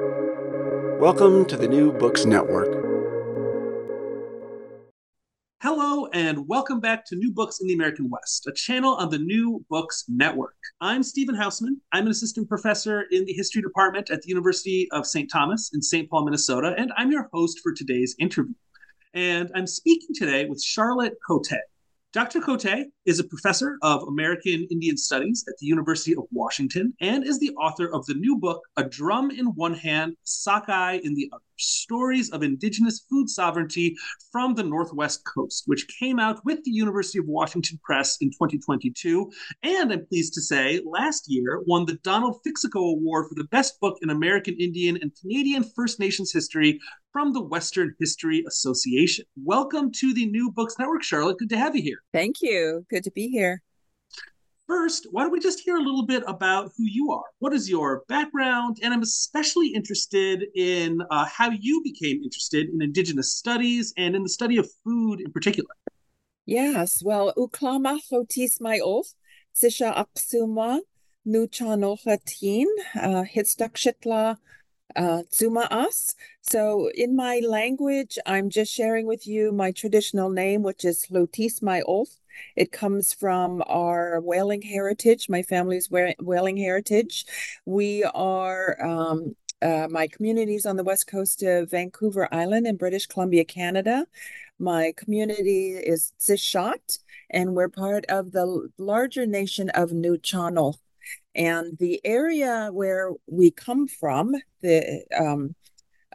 Welcome to the New Books Network. Hello, and welcome back to New Books in the American West, a channel on the New Books Network. I'm Stephen Hausmann. I'm an assistant professor in the history department at the University of St. Thomas in St. Paul, Minnesota, and I'm your host for today's interview. And I'm speaking today with Charlotte Coté. Dr. Coté is a professor of American Indian Studies at the University of Washington and is the author of the new book, A Drum in One Hand, Sockeye in the Other Stories of Indigenous Food Sovereignty from the Northwest Coast, which came out with the University of Washington Press in 2022. And I'm pleased to say, last year won the Donald Fixico Award for the best book in American Indian and Canadian First Nations history from the Western History Association. Welcome to the New Books Network, Charlotte. Good to have you here. Thank you. Good to be here. First, why don't we just hear a little bit about who you are? What is your background? And I'm especially interested in uh, how you became interested in Indigenous studies and in the study of food in particular. Yes, well, uklama hotis my oath, sisha aksuma, nuchano hatin, uh, As. So in my language, I'm just sharing with you my traditional name, which is Lotis My Oath. It comes from our whaling heritage, my family's whaling heritage. We are um, uh, my communities on the west coast of Vancouver Island in British Columbia, Canada. My community is Tseshaht, and we're part of the larger nation of Nuu-chah-nulth. And the area where we come from, the um,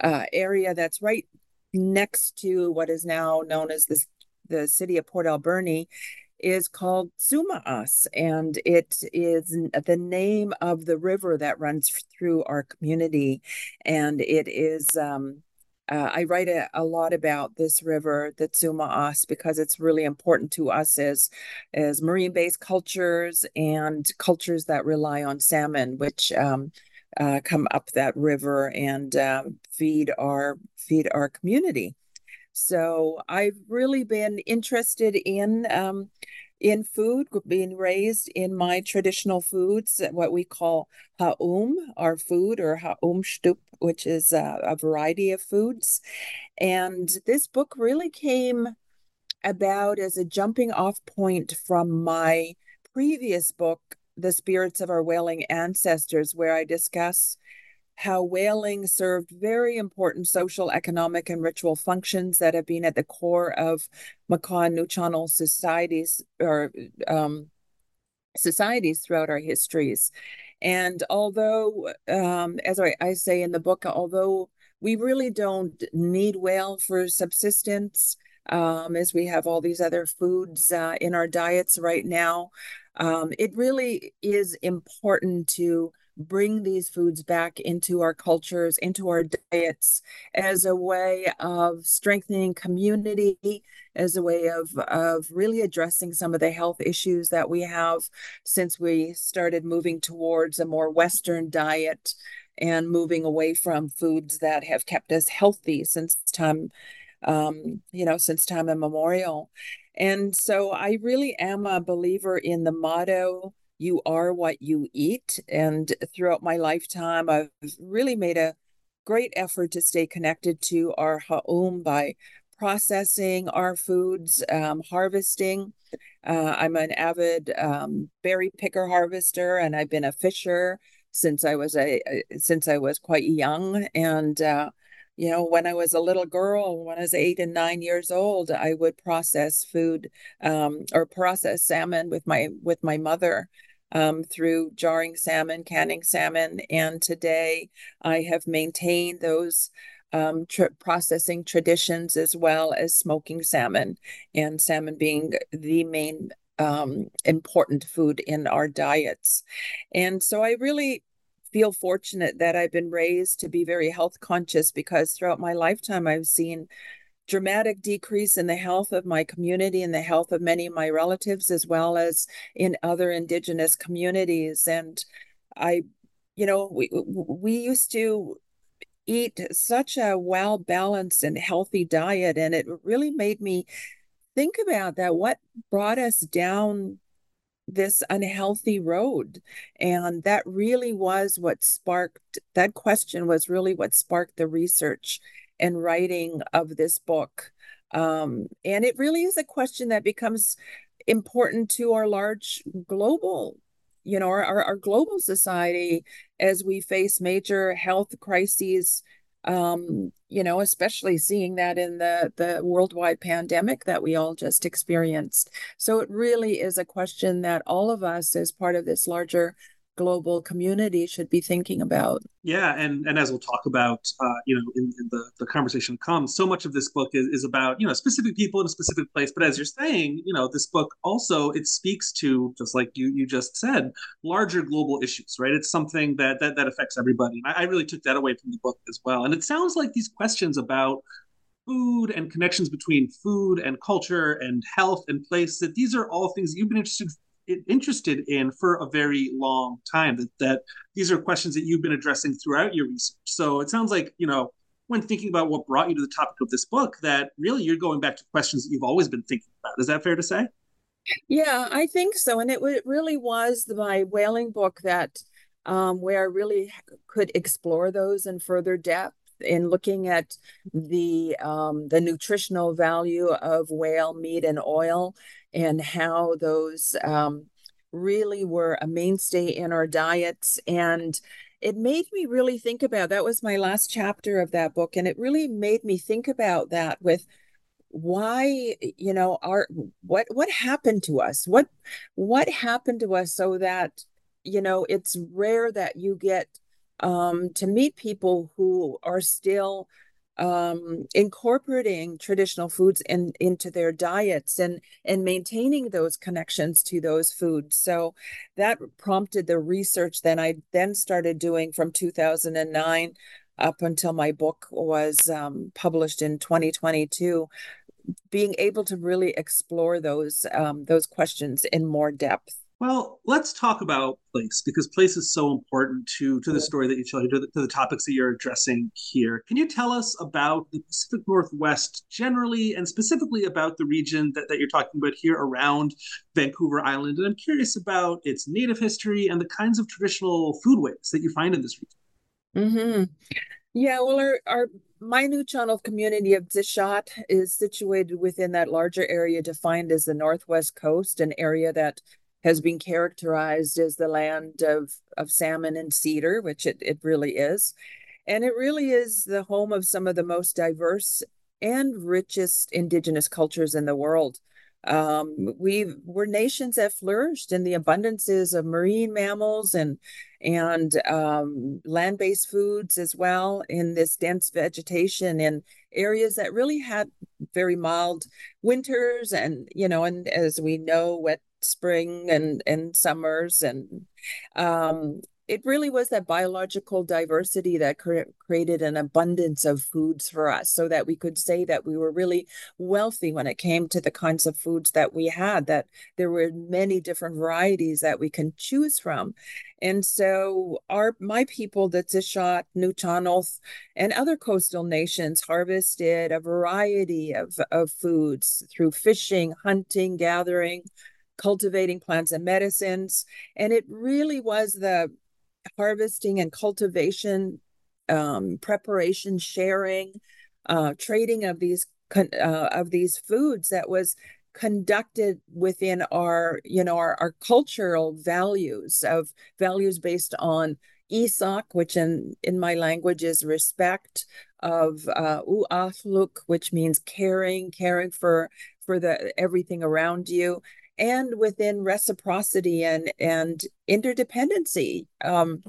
uh, area that's right next to what is now known as the, the city of Port Alberni, is called Tsumaas, and it is the name of the river that runs through our community. And it is um, uh, I write a, a, lot about this river, the Tsumaas, because it's really important to us as as marine-based cultures and cultures that rely on salmon, which um, uh, come up that river and um, feed our feed our community. So I've really been interested in um, in food, being raised in my traditional foods, uh, what we call ha'um, our food, or ha'um shtup, which is a, a variety of foods. And this book really came about as a jumping off point from my previous book, The Spirits of Our Whaling Ancestors, where I discuss how whaling served very important social, economic, and ritual functions that have been at the core of and Nuu-chah-nulth societies or um, societies throughout our histories. And although, um, as I, I say in the book, although we really don't need whale for subsistence, um, as we have all these other foods uh, in our diets right now, um, it really is important to bring these foods back into our cultures, into our diets as a way of strengthening community, as a way of, of really addressing some of the health issues that we have since we started moving towards a more Western diet and moving away from foods that have kept us healthy since time um, you know, since time immemorial. And so I really am a believer in the motto you are what you eat. And throughout my lifetime, I've really made a great effort to stay connected to our ha'um by processing our foods, um, harvesting. Uh, I'm an avid um, berry picker harvester, and I've been a fisher since I was a since I was quite young. And uh, you know, when I was a little girl, when I was eight and nine years old, I would process food um, or process salmon with my with my mother um, through jarring salmon, canning salmon, and today I have maintained those um, processing traditions as well as smoking salmon, and salmon being the main um, important food in our diets. And so I really feel fortunate that I've been raised to be very health conscious because throughout my lifetime I've seen dramatic decrease in the health of my community and the health of many of my relatives, as well as in other Indigenous communities. And I, you know, we we used to eat such a well balanced and healthy diet, and it really made me think about that. What brought us down this unhealthy road and that really was what sparked that question was really what sparked the research and writing of this book um, and it really is a question that becomes important to our large global you know our, our global society as we face major health crises um, you know, especially seeing that in the the worldwide pandemic that we all just experienced. So it really is a question that all of us, as part of this larger global community should be thinking about. Yeah, and and as we'll talk about, uh, you know, in, in, the the conversation to come, so much of this book is, is about you know specific people in a specific place. But as you're saying, you know, this book also it speaks to just like you you just said, larger global issues, right? It's something that that that affects everybody. And I, I really took that away from the book as well. And it sounds like these questions about food and connections between food and culture and health and place that these are all things that you've been interested interested in for a very long time. That that these are questions that you've been addressing throughout your research. So it sounds like you know when thinking about what brought you to the topic of this book, that really you're going back to questions that you've always been thinking about. Is that fair to say? Yeah, I think so. And it, it really was my whaling book that um, where I really could explore those in further depth in looking at the um, the nutritional value of whale meat and oil and how those um, really were a mainstay in our diets and it made me really think about that was my last chapter of that book and it really made me think about that with why you know our what what happened to us? What what happened to us so that you know it's rare that you get um to meet people who are still um, incorporating traditional foods in, into their diets and and maintaining those connections to those foods. So that prompted the research that I then started doing from 2009 up until my book was um, published in 2022 being able to really explore those um, those questions in more depth well, let's talk about place because place is so important to to the story that you tell, to the, to the topics that you're addressing here. Can you tell us about the Pacific Northwest generally, and specifically about the region that, that you're talking about here around Vancouver Island? And I'm curious about its native history and the kinds of traditional foodways that you find in this region. Mm-hmm. Yeah, well, our, our my Nuu-chah-nulth community of Tseshaht is situated within that larger area defined as the Northwest Coast, an area that has been characterized as the land of, of salmon and cedar, which it, it really is. And it really is the home of some of the most diverse and richest indigenous cultures in the world. Um, we we're nations that flourished in the abundances of marine mammals and and um, land-based foods as well in this dense vegetation in areas that really had very mild winters and you know and as we know wet spring and and summers and um, it really was that biological diversity that cre- created an abundance of foods for us so that we could say that we were really wealthy when it came to the kinds of foods that we had that there were many different varieties that we can choose from. And so our my people the Tseshaht, Nuu-chah-nulth, and other coastal nations harvested a variety of, of foods through fishing hunting gathering cultivating plants and medicines. And it really was the harvesting and cultivation, um, preparation, sharing, uh, trading of these uh, of these foods that was conducted within our you know our, our cultural values of values based on isak which in in my language is respect of uh uathluk which means caring caring for for the everything around you and within reciprocity and and interdependency. Um,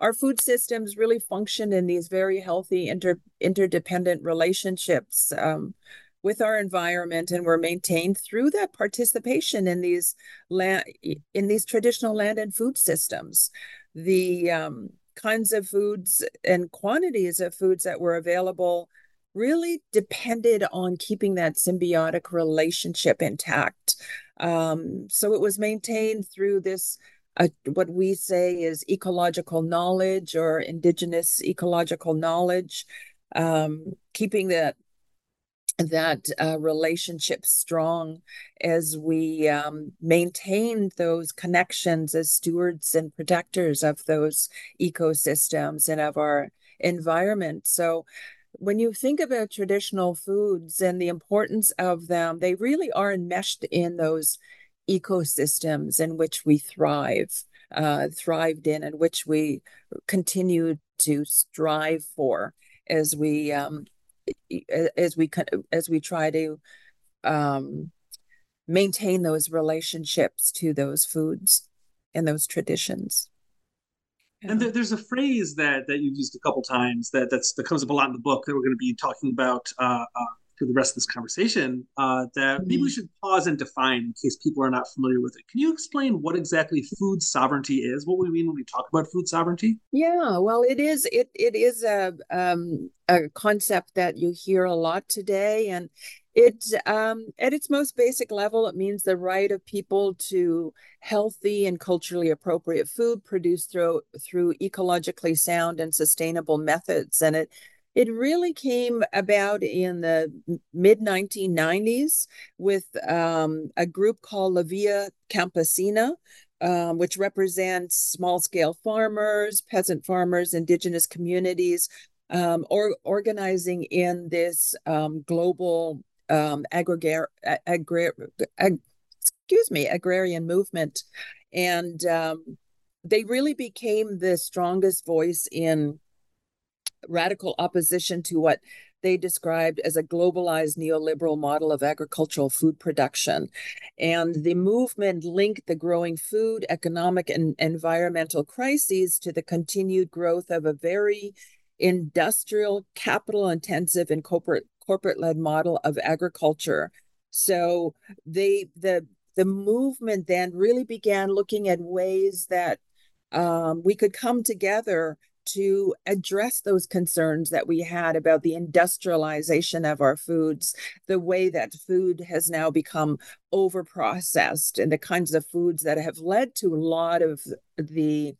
our food systems really function in these very healthy inter interdependent relationships um, with our environment, and were maintained through that participation in these land in these traditional land and food systems. The um, kinds of foods and quantities of foods that were available really depended on keeping that symbiotic relationship intact. Um, so it was maintained through this, uh, what we say is ecological knowledge or indigenous ecological knowledge, um, keeping that that uh, relationship strong as we um, maintain those connections as stewards and protectors of those ecosystems and of our environment. So, when you think about traditional foods and the importance of them, they really are enmeshed in those ecosystems in which we thrive, uh, thrived in, and which we continue to strive for as we um, as we as we try to um, maintain those relationships to those foods and those traditions. And there, there's a phrase that that you've used a couple times that that's that comes up a lot in the book that we're going to be talking about uh, uh, through the rest of this conversation uh, that mm-hmm. maybe we should pause and define in case people are not familiar with it. Can you explain what exactly food sovereignty is? What we mean when we talk about food sovereignty? Yeah, well, it is it it is a um, a concept that you hear a lot today, and it um, at its most basic level, it means the right of people to healthy and culturally appropriate food produced through through ecologically sound and sustainable methods, and it it really came about in the mid 1990s with um, a group called La Via Campesina, um, which represents small scale farmers, peasant farmers, indigenous communities, um, or organizing in this um, global um, ag- excuse me, agrarian movement. And um, they really became the strongest voice in radical opposition to what they described as a globalized neoliberal model of agricultural food production. And the movement linked the growing food, economic, and environmental crises to the continued growth of a very industrial, capital intensive, and corporate corporate led model of agriculture. So they the the movement then really began looking at ways that um, we could come together to address those concerns that we had about the industrialization of our foods, the way that food has now become over processed, and the kinds of foods that have led to a lot of the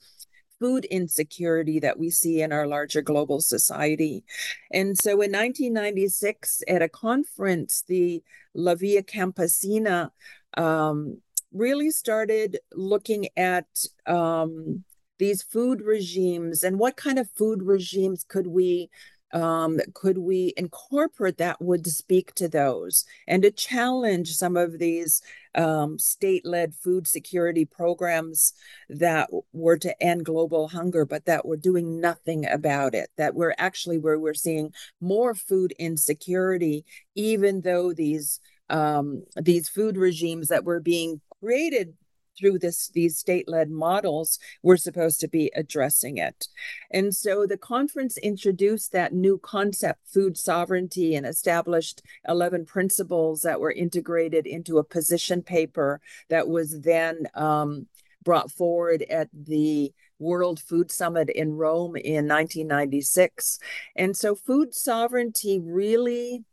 food insecurity that we see in our larger global society. And so in 1996, at a conference, the La Via Campesina um, really started looking at um, these food regimes and what kind of food regimes could we um, could we incorporate that would speak to those and to challenge some of these um, state-led food security programs that were to end global hunger but that were doing nothing about it that we're actually where we're seeing more food insecurity even though these um, these food regimes that were being created through this these state-led models we're supposed to be addressing it and so the conference introduced that new concept food sovereignty and established 11 principles that were integrated into a position paper that was then um, brought forward at the World Food Summit in Rome in 1996. And so food sovereignty really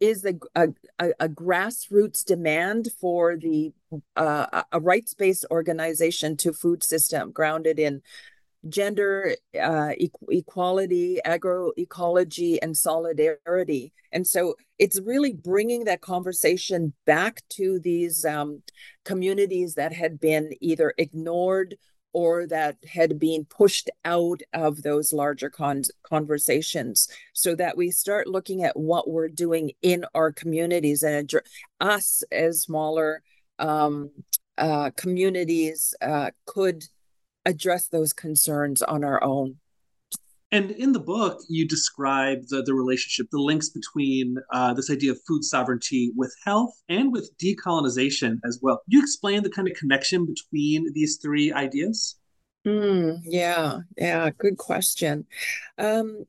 is a, a, a, grassroots demand for the uh, a rights based organization to food system grounded in gender uh, e- equality, agroecology, and solidarity. And so it's really bringing that conversation back to these um, communities that had been either ignored or that had been pushed out of those larger con- conversations. So that we start looking at what we're doing in our communities and us as smaller um, uh, communities uh, could address those concerns on our own and in the book, you describe the, the relationship, the links between uh, this idea of food sovereignty with health and with decolonization as well. Can you explain the kind of connection between these three ideas? Mm, yeah, yeah, good question. Um,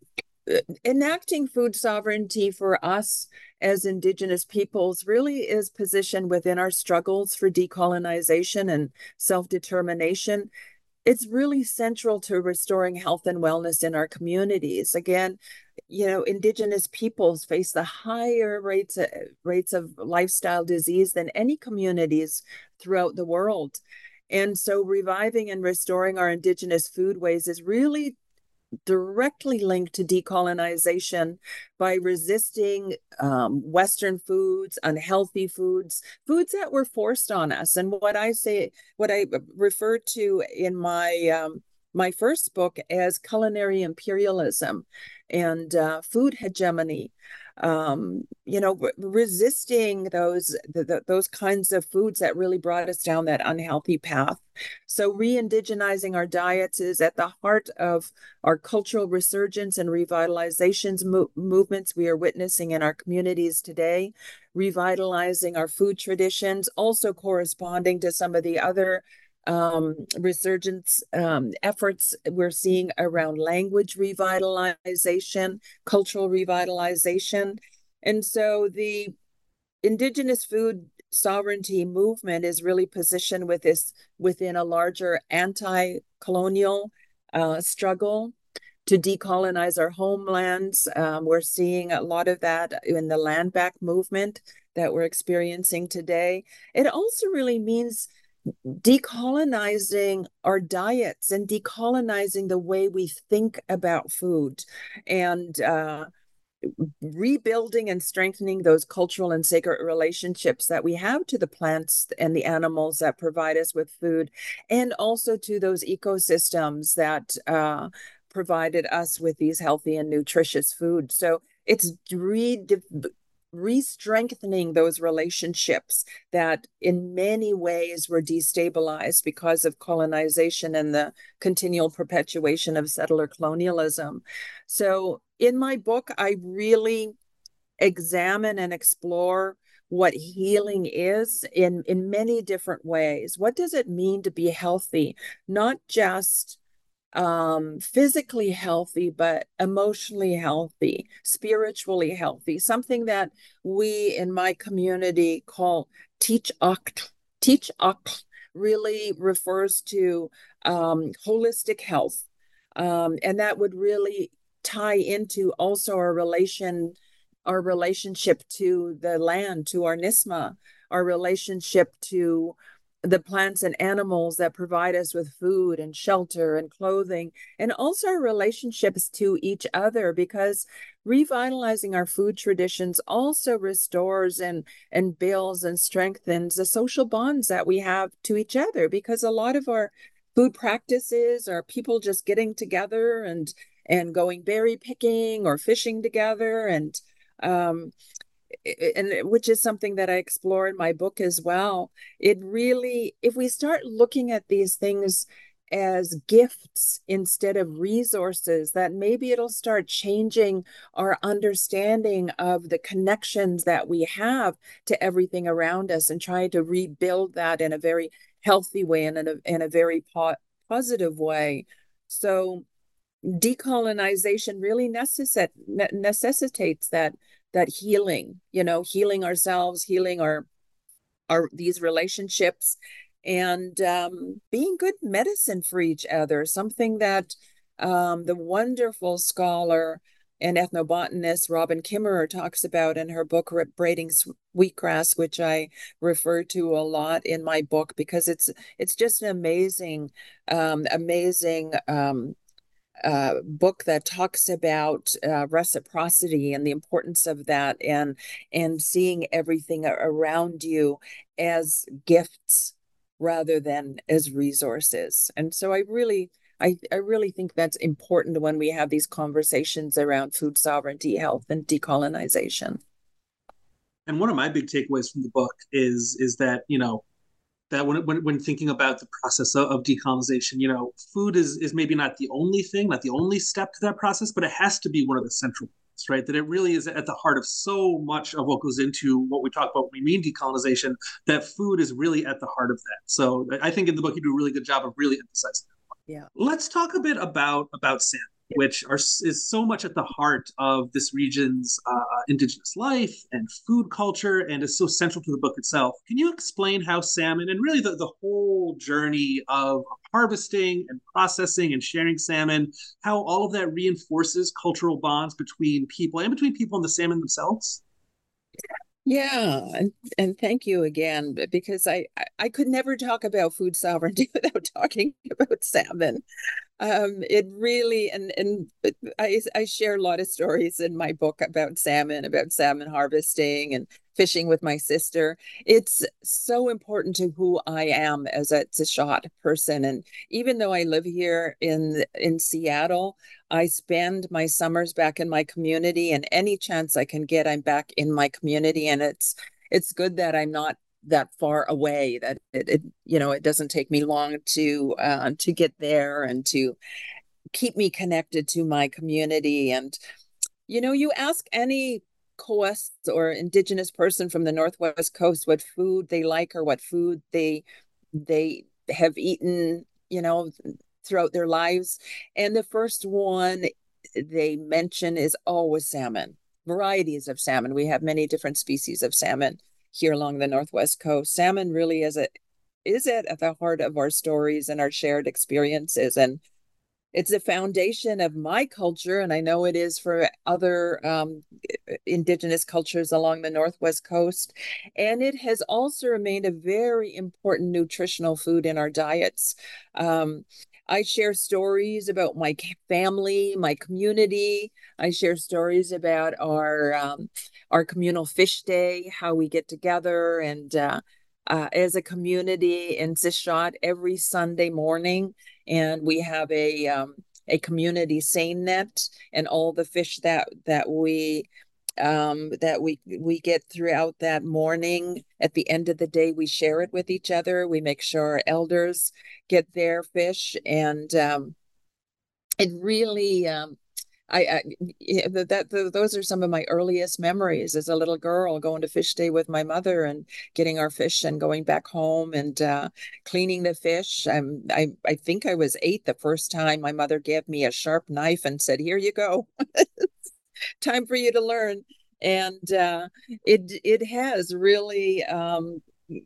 enacting food sovereignty for us as Indigenous peoples really is positioned within our struggles for decolonization and self determination it's really central to restoring health and wellness in our communities. Again, you know, indigenous peoples face the higher rates of, rates of lifestyle disease than any communities throughout the world. And so reviving and restoring our indigenous foodways is really directly linked to decolonization by resisting um, Western foods, unhealthy foods, foods that were forced on us. And what I say, what I refer to in my um, my first book as culinary imperialism and uh, food hegemony um, you know, re- resisting those the, the, those kinds of foods that really brought us down that unhealthy path. So re-indigenizing our diets is at the heart of our cultural resurgence and revitalizations mo- movements we are witnessing in our communities today. Revitalizing our food traditions, also corresponding to some of the other um, resurgence um, efforts we're seeing around language revitalization, cultural revitalization. And so the indigenous food sovereignty movement is really positioned with this within a larger anti-colonial uh, struggle to decolonize our homelands. Um, we're seeing a lot of that in the land back movement that we're experiencing today. It also really means decolonizing our diets and decolonizing the way we think about food and uh, rebuilding and strengthening those cultural and sacred relationships that we have to the plants and the animals that provide us with food and also to those ecosystems that uh, provided us with these healthy and nutritious foods. So it's re- re-strengthening those relationships that in many ways were destabilized because of colonization and the continual perpetuation of settler colonialism. So in my book i really examine and explore what healing is in in many different ways. What does it mean to be healthy? Not just um, physically healthy, but emotionally healthy, spiritually healthy, something that we in my community call teach akt. Teach akt really refers to um, holistic health. Um, and that would really tie into also our relation, our relationship to the land, to our Nisma, our relationship to the plants and animals that provide us with food and shelter and clothing, and also our relationships to each other, because revitalizing our food traditions also restores and, and builds and strengthens the social bonds that we have to each other, because a lot of our food practices are people just getting together and and going berry picking or fishing together and um, and which is something that I explore in my book as well. It really, if we start looking at these things as gifts instead of resources, that maybe it'll start changing our understanding of the connections that we have to everything around us and trying to rebuild that in a very healthy way and in a, in a very po- positive way. So, decolonization really necessit- necessitates that that healing you know healing ourselves healing our our these relationships and um, being good medicine for each other something that um, the wonderful scholar and ethnobotanist Robin Kimmerer talks about in her book Braiding Sweetgrass, which I refer to a lot in my book because it's it's just an amazing, um, amazing um, uh, book that talks about uh, reciprocity and the importance of that and and seeing everything around you as gifts rather than as resources. And so i really I, I really think that's important when we have these conversations around food sovereignty health and decolonization. And one of my big takeaways from the book is is that you know that when, when, when thinking about the process of, of, decolonization, you know, food is, is maybe not the only thing, not the only step to that process, but it has to be one of the central points, right? That it really is at the heart of so much of what goes into what we talk about when we mean decolonization, that food is really at the heart of that. So I think in the book, you do a really good job of really emphasizing that. Yeah. Let's talk a bit about, about Sam which are is so much at the heart of this region's uh, Uh, indigenous life and food culture, and is so central to the book itself. Can you explain how salmon and really the, the whole journey of harvesting and processing and sharing salmon, how all of that reinforces cultural bonds between people and between people and the salmon themselves? Yeah, and, and thank you again because I, I could never talk about food sovereignty without talking about salmon. Um, it really and and I I share a lot of stories in my book about salmon, about salmon harvesting and fishing with my sister. It's so important to who I am as a Tseshaht person. And even though I live here in in Seattle, I spend my summers back in my community, and any chance I can get, I'm back in my community. And it's it's good that I'm not that far away that it, it you know it doesn't take me long to uh, to get there and to keep me connected to my community and you know you ask any coast or indigenous person from the northwest coast what food they like or what food they they have eaten you know throughout their lives. And the first one they mention is always salmon varieties of salmon. We have many different species of salmon here along the northwest coast. Salmon really is a is it at the heart of our stories and our shared experiences. And it's the foundation of my culture and i know it is for other um, indigenous cultures along the northwest coast. And it has also remained a very important nutritional food in our diets. Um, I share stories about my family, my community. I share stories about our um, our communal fish day, how we get together, and uh, uh, as a community in Tseshaht every Sunday morning and we have a um, a community seine net and all the fish that that we um, that we we get throughout that morning. At the end of the day, we share it with each other. We make sure our elders get their fish, and um, it really um, I, I that, that those are some of my earliest memories as a little girl going to fish day with my mother and getting our fish and going back home and uh, cleaning the fish. I'm, I I think I was eight the first time my mother gave me a sharp knife and said, "Here you go, time for you to learn." And uh, it it has really um,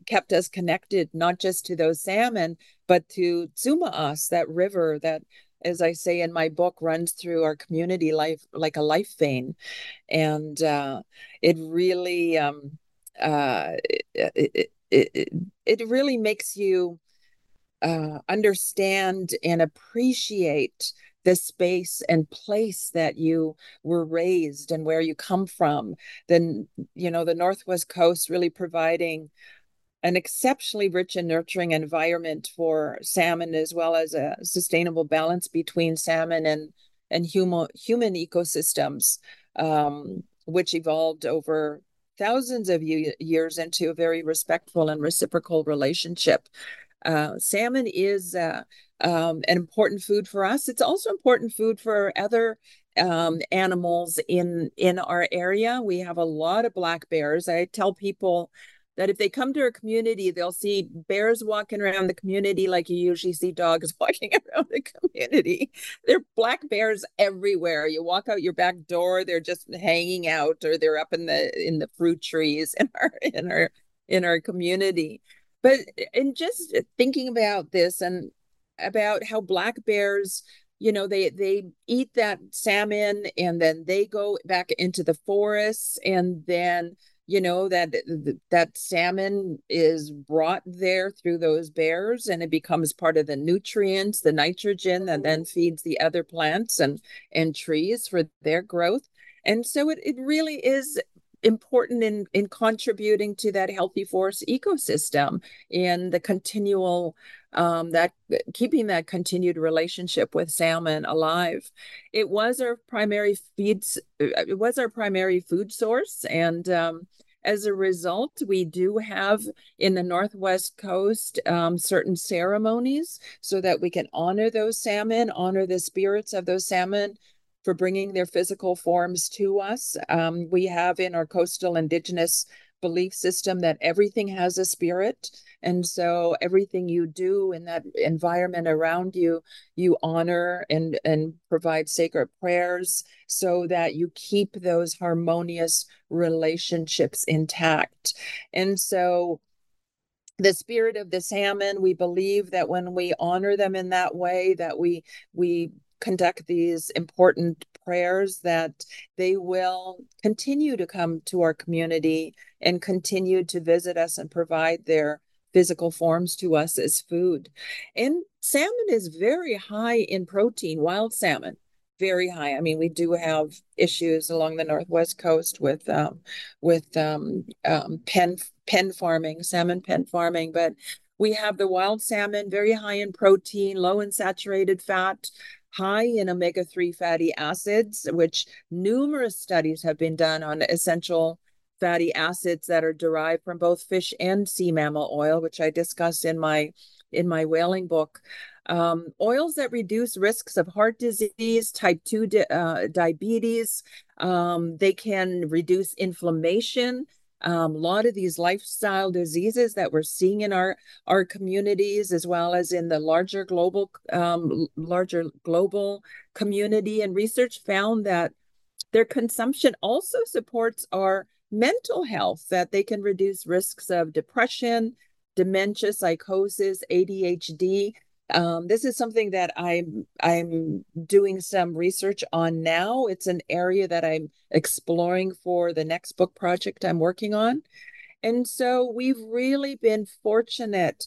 kept us connected, not just to those salmon, but to Tsumaas, that river that as I say in my book, runs through our community life like a life vein, and uh, it really um, uh, it, it, it, it really makes you uh, understand and appreciate the space and place that you were raised and where you come from. Then you know the Northwest Coast really providing an exceptionally rich and nurturing environment for salmon, as well as a sustainable balance between salmon and and human human ecosystems, um, which evolved over thousands of years into a very respectful and reciprocal relationship. Uh, salmon is uh, um, an important food for us. It's also important food for other um, animals in in our area. We have a lot of black bears. I tell people that if they come to our community, they'll see bears walking around the community like you usually see dogs walking around the community. There are black bears everywhere. You walk out your back door, they're just hanging out, or they're up in the in the fruit trees in our in our in our community. But in just thinking about this and about how black bears you know they they eat that salmon and then they go back into the forests and then you know that that salmon is brought there through those bears and it becomes part of the nutrients the nitrogen that then mm-hmm. feeds the other plants and and trees for their growth. And so it, it really is important in in contributing to that healthy forest ecosystem and the continual um, that keeping that continued relationship with salmon alive. It was our primary feeds. It was our primary food source, and um, as a result, we do have in the Northwest Coast um, certain ceremonies so that we can honor those salmon, honor the spirits of those salmon for bringing their physical forms to us. Um, we have in our coastal indigenous belief system that everything has a spirit. And so everything you do in that environment around you, you honor and, and provide sacred prayers so that you keep those harmonious relationships intact. And so the spirit of the salmon we believe that when we honor them in that way that we we conduct these important prayers that they will continue to come to our community and continue to visit us and provide their physical forms to us as food. And salmon is very high in protein, wild salmon very high. I mean, we do have issues along the northwest coast with um, with um, um, pen pen farming, salmon pen farming, but we have the wild salmon, very high in protein, low in saturated fat, high in omega 3 fatty acids, which numerous studies have been done on essential fatty acids that are derived from both fish and sea mammal oil, which I discuss in my in my whaling book. Um, oils that reduce risks of heart disease, type 2 di- uh, diabetes. Um, they can reduce inflammation um, a lot of these lifestyle diseases that we're seeing in our our communities as well as in the larger global um, larger global community and research found that their consumption also supports our mental health that they can reduce risks of depression dementia psychosis adhd um, this is something that I'm I'm doing some research on now. It's an area that I'm exploring for the next book project I'm working on. And so we've really been fortunate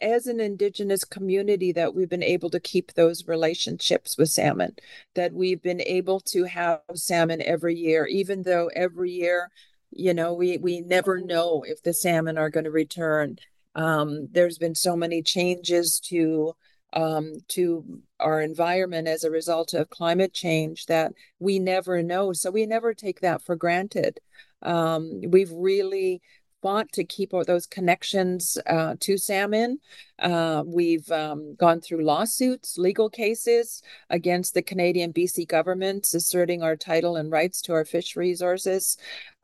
as an indigenous community that we've been able to keep those relationships with salmon, that we've been able to have salmon every year, even though every year, you know, we we never know if the salmon are going to return. Um, there's been so many changes to um, to our environment as a result of climate change that we never know. So we never take that for granted. Um, we've really fought to keep those connections uh, to salmon. Uh, we've um, gone through lawsuits, legal cases against the Canadian BC governments, asserting our title and rights to our fish resources.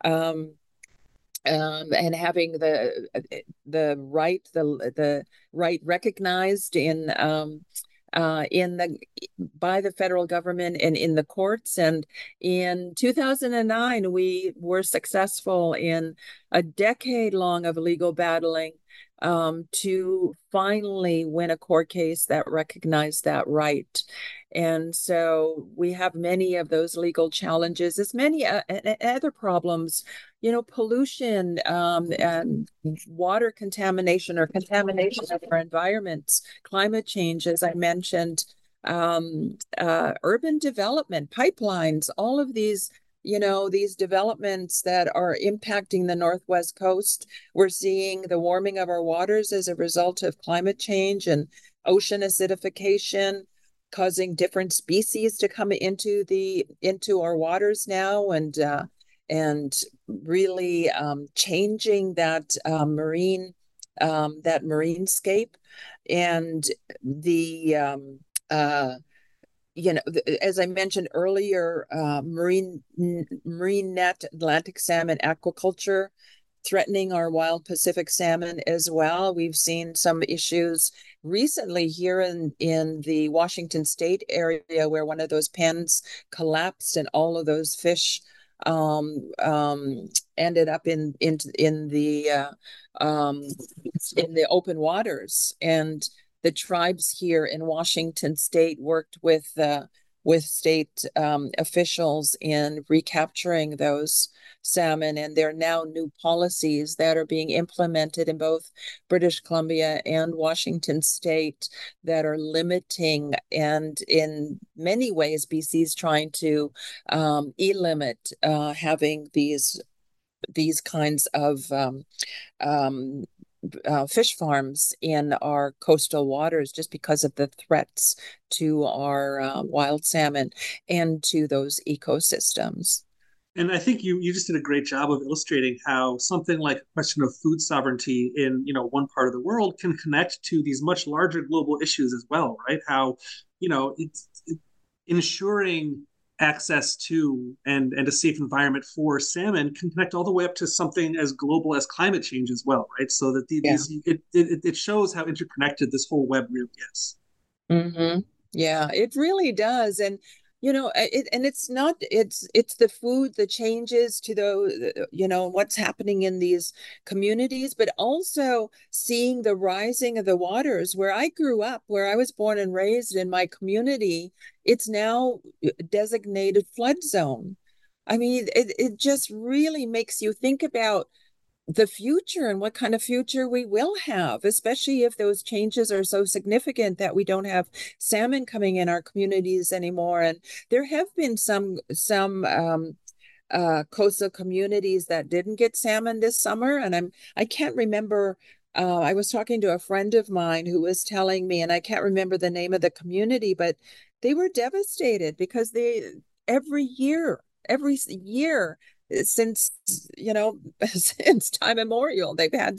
Um, um, and having the the right the the right recognized in um, uh, in the by the federal government and in the courts. And in 2009, we were successful in a decade long of legal battling um, to finally win a court case that recognized that right. And so we have many of those legal challenges, as many uh, other problems, you know, pollution um, and water contamination or contamination of our environments, climate change, as I mentioned, um, uh, urban development, pipelines, all of these you know, these developments that are impacting the Northwest coast. We're seeing the warming of our waters as a result of climate change and ocean acidification causing different species to come into the into our waters now and uh, and really um, changing that uh, marine um, that marine scape and the um, uh, you know, as I mentioned earlier, uh, marine marine net Atlantic salmon aquaculture threatening our wild Pacific salmon as well. We've seen some issues recently here in in the Washington State area where one of those pens collapsed and all of those fish um, um, ended up in in in the uh, um, in the open waters and the tribes here in Washington state worked with uh, with state um, officials in recapturing those salmon, and there are now new policies that are being implemented in both British Columbia and Washington state that are limiting and in many ways BC's trying to um, e-limit uh, having these these kinds of um, um, uh, fish farms in our coastal waters just because of the threats to our uh, wild salmon and to those ecosystems. And I think you you just did a great job of illustrating how something like a question of food sovereignty in you know one part of the world can connect to these much larger global issues as well, right? How you know it's it, ensuring access to and and a safe environment for salmon can connect all the way up to something as global as climate change as well right so that the, yeah. these it, it, it shows how interconnected this whole web really is mm-hmm. yeah it really does and you know it, and it's not it's it's the food the changes to the you know what's happening in these communities but also seeing the rising of the waters. Where i grew up where i was born and raised in my community it's now designated flood zone. I mean it, it just really makes you think about the future and what kind of future we will have, especially if those changes are so significant that we don't have salmon coming in our communities anymore. And there have been some some um, uh, coastal communities that didn't get salmon this summer, and I'm I can't remember. Uh, I was talking to a friend of mine who was telling me, and I can't remember the name of the community, but they were devastated because they every year every year since you know since time immemorial they've had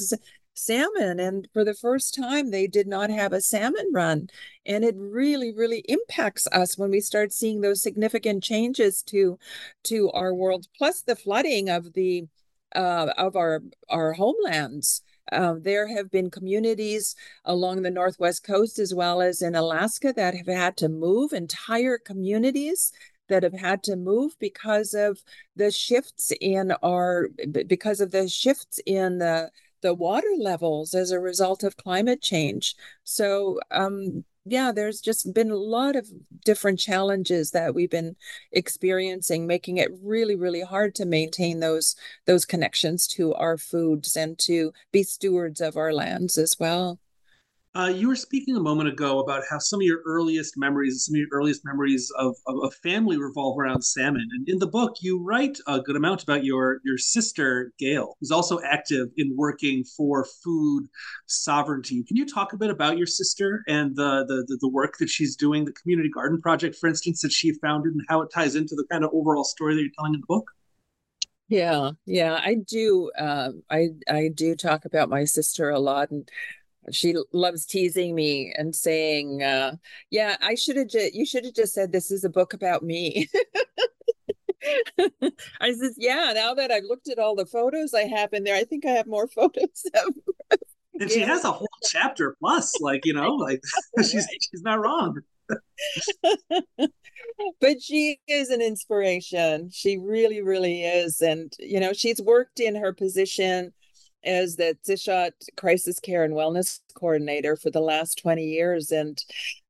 salmon and for the first time they did not have a salmon run. And it really really impacts us when we start seeing those significant changes to to our world plus the flooding of the uh, of our our homelands. Um, there have been communities along the northwest coast as well as in Alaska that have had to move entire communities that have had to move because of the shifts in our because of the shifts in the the water levels as a result of climate change. So um, yeah, there's just been a lot of different challenges that we've been experiencing, making it really, really hard to maintain those those connections to our foods and to be stewards of our lands as well. Uh, you were speaking a moment ago about how some of your earliest memories, some of your earliest memories of, of, of, family revolve around salmon. And in the book, you write a good amount about your your sister Gail, who's also active in working for food sovereignty. Can you talk a bit about your sister and the the, the work that she's doing, the community garden project, for instance, that she founded, and how it ties into the kind of overall story that you're telling in the book? Yeah, yeah, I do. Uh, I I do talk about my sister a lot, and she loves teasing me and saying, uh, "Yeah, I should have. Ju- you should have just said this is a book about me." I says, "Yeah." Now that I've looked at all the photos I have in there, I think I have more photos of. and she has a whole chapter plus, like you know, like she's she's not wrong. but she is an inspiration. She really, really is, and you know, she's worked in her position as the Tseshaht Crisis Care and Wellness Coordinator for the last 20 years. And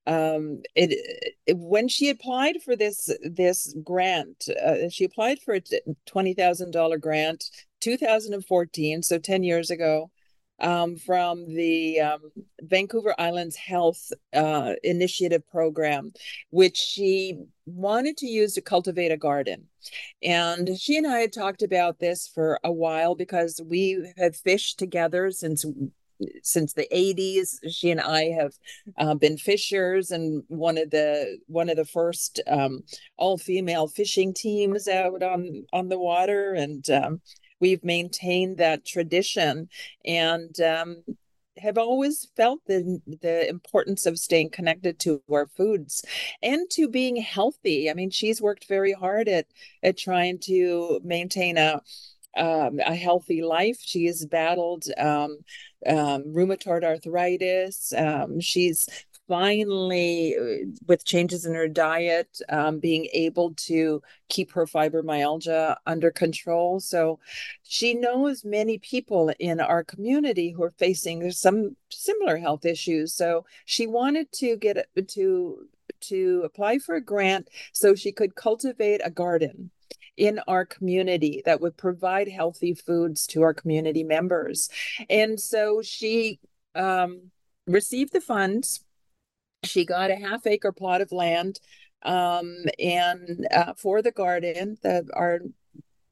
um, it, it, when she applied for this this grant, uh, she applied for a twenty thousand dollar grant, 2014, so 10 years ago, um, from the um, Vancouver Islands Health uh, Initiative Program, which she wanted to use to cultivate a garden. And she and I had talked about this for a while because we have fished together since since the 80s she and i have uh, been fishers and one of the one of the first um, all female fishing teams out on on the water and um, we've maintained that tradition and um, have always felt the the importance of staying connected to our foods and to being healthy. I mean, she's worked very hard at at trying to maintain a um, a healthy life. She has battled um, um, rheumatoid arthritis. Um, she's finally, uh, with changes in her diet, um, being able to keep her fibromyalgia under control. So she knows many people in our community who are facing some similar health issues. So she wanted to get to to apply for a grant so she could cultivate a garden in our community that would provide healthy foods to our community members. And so she um, received the funds she got a half acre plot of land um, and uh, for the garden the our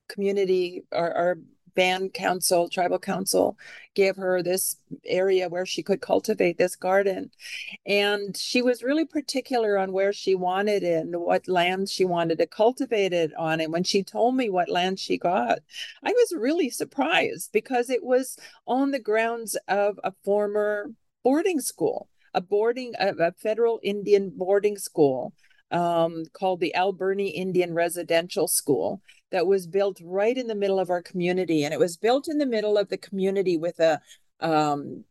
community our, our band council tribal council gave her this area where she could cultivate this garden. And she was really particular on where she wanted it and what land she wanted to cultivate it on. And when she told me what land she got i was really surprised because it was on the grounds of a former boarding school a boarding a, a federal Indian boarding school um, called the Alberni Indian Residential School that was built right in the middle of our community, and it was built in the middle of the community with a um,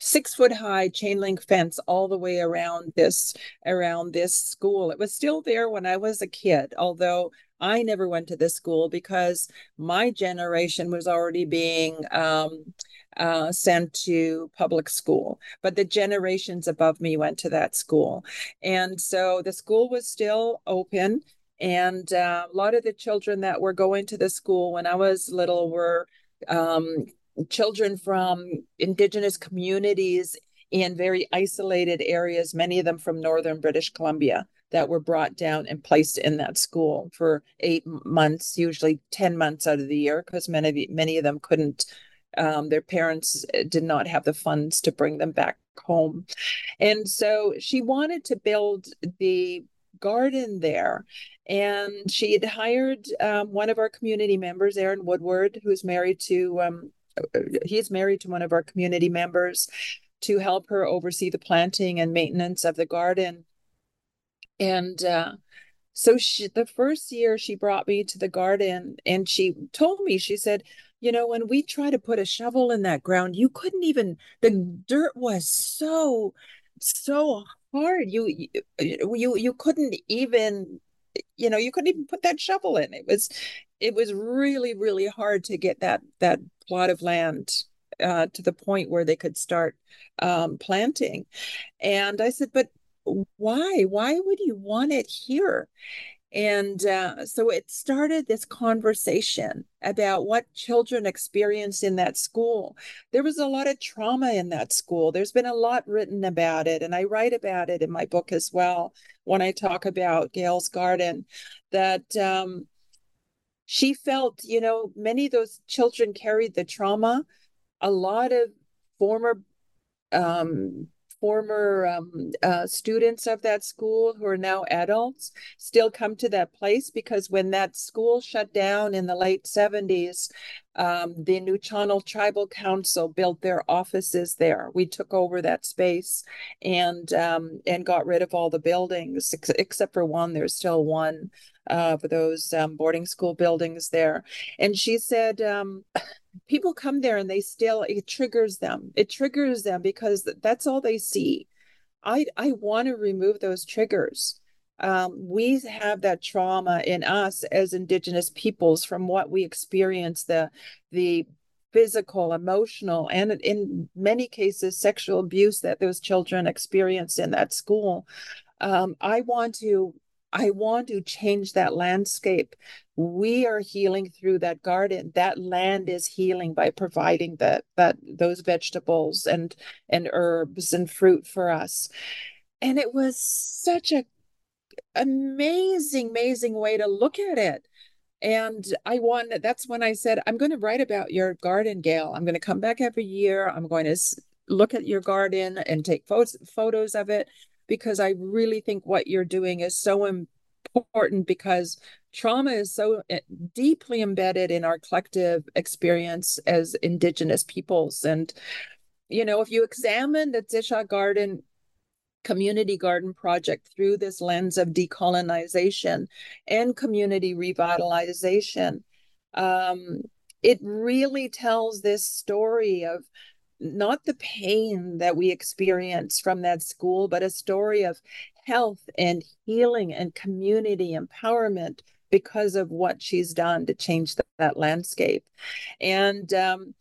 six foot high chain link fence all the way around this around this school. It was still there when I was a kid, although I never went to this school because my generation was already being um, uh, sent to public school, but the generations above me went to that school. And so the school was still open. And uh, a lot of the children that were going to the school when I was little were um, children from indigenous communities in very isolated areas, many of them from northern British Columbia, that were brought down and placed in that school for eight months, usually 10 months out of the year, because many, many of them couldn't, um, their parents uh, did not have the funds to bring them back home. And so she wanted to build the garden there. And she had hired um, one of our community members, Aaron Woodward, who's married to um, he's married to one of our community members to help her oversee the planting and maintenance of the garden. And uh, so she, the first year she brought me to the garden and she told me, she said, you know, when we try to put a shovel in that ground, you couldn't even, the dirt was so, so hard. You, you, you couldn't even, you know, you couldn't even put that shovel in. It was, it was really, really hard to get that, that plot of land uh, to the point where they could start um, planting. And I said, but why? Why would you want it here? And uh, so it started this conversation about what children experienced in that school. There was a lot of trauma in that school. There's been a lot written about it, and I write about it in my book as well when I talk about Gail's Garden. That um, she felt, you know, many of those children carried the trauma. A lot of former um, former um, uh, students of that school who are now adults still come to that place because when that school shut down in the late 70s, um, the Nuu-chah-nulth Tribal Council built their offices there. We took over that space and um, and got rid of all the buildings ex- except for one. There's still one of those um, boarding school buildings there. And she said, um, people come there and they still, it triggers them. It triggers them because that's all they see. I, I want to remove those triggers. Um, we have that trauma in us as Indigenous peoples from what we experience the the physical, emotional, and in many cases, sexual abuse that those children experienced in that school. Um, I want to I want to change that landscape. We are healing through that garden. That land is healing by providing that that those vegetables and and herbs and fruit for us. And it was such a amazing, amazing way to look at it. And I won. that's when I said, I'm going to write about your garden, Gail. I'm going to come back every year. I'm going to look at your garden and take photos photos of it because I really think what you're doing is so important because trauma is so eh, deeply embedded in our collective experience as Indigenous peoples. And, you know, if you examine the Tseshaht Garden community garden project through this lens of decolonization and community revitalization, um, it really tells this story of not the pain that we experience from that school, but a story of health and healing and community empowerment because of what she's done to change the, that landscape. And um,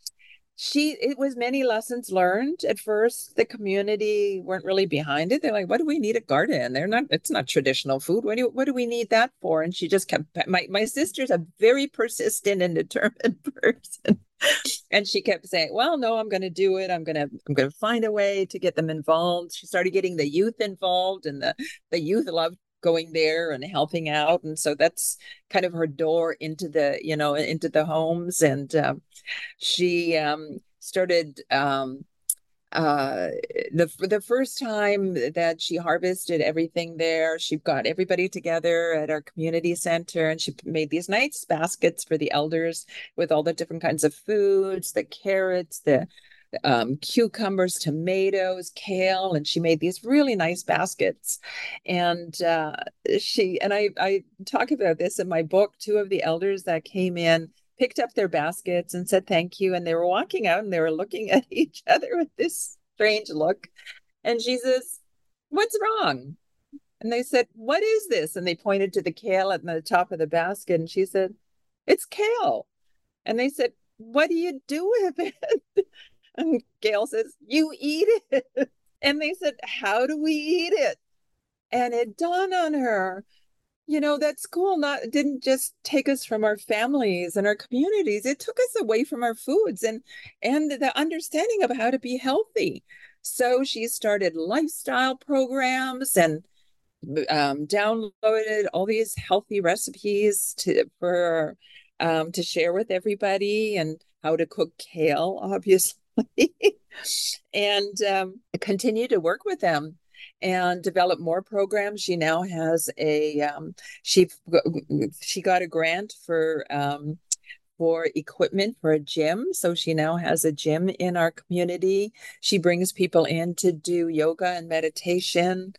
she it was many lessons learned. At first the community weren't really behind it. They're like what do we need a garden? They're not it's not traditional food. What do what do we need that for? And she just kept my my sister's a very persistent and determined person. And she kept saying well no i'm going to do it. I'm going to i'm going to find a way to get them involved. She started getting the youth involved and the the youth loved going there and helping out and so that's kind of her door into the you know into the homes and um, she um, started um, uh, the the first time that she harvested everything there, she got everybody together at our community center, and she made these nice baskets for the elders with all the different kinds of foods, the carrots, the um, cucumbers, tomatoes, kale, and she made these really nice baskets. And uh, she and I I talk about this in my book. Two of the elders that came in picked up their baskets and said thank you, and they were walking out and they were looking at each other with this strange look. And says, What's wrong? And they said, What is this? And they pointed to the kale at the top of the basket. And she said, It's kale. And they said, What do you do with it? And Gail says, You eat it. And they said, How do we eat it? And it dawned on her, you know, that school not didn't just take us from our families and our communities. It took us away from our foods and and the understanding of how to be healthy. So she started lifestyle programs and um, downloaded all these healthy recipes to for um, to share with everybody and how to cook kale, obviously, and um, continue to work with them and develop more programs. She now has a um, she she got a grant for um, for equipment for a gym. So she now has a gym in our community. She brings people in to do yoga and meditation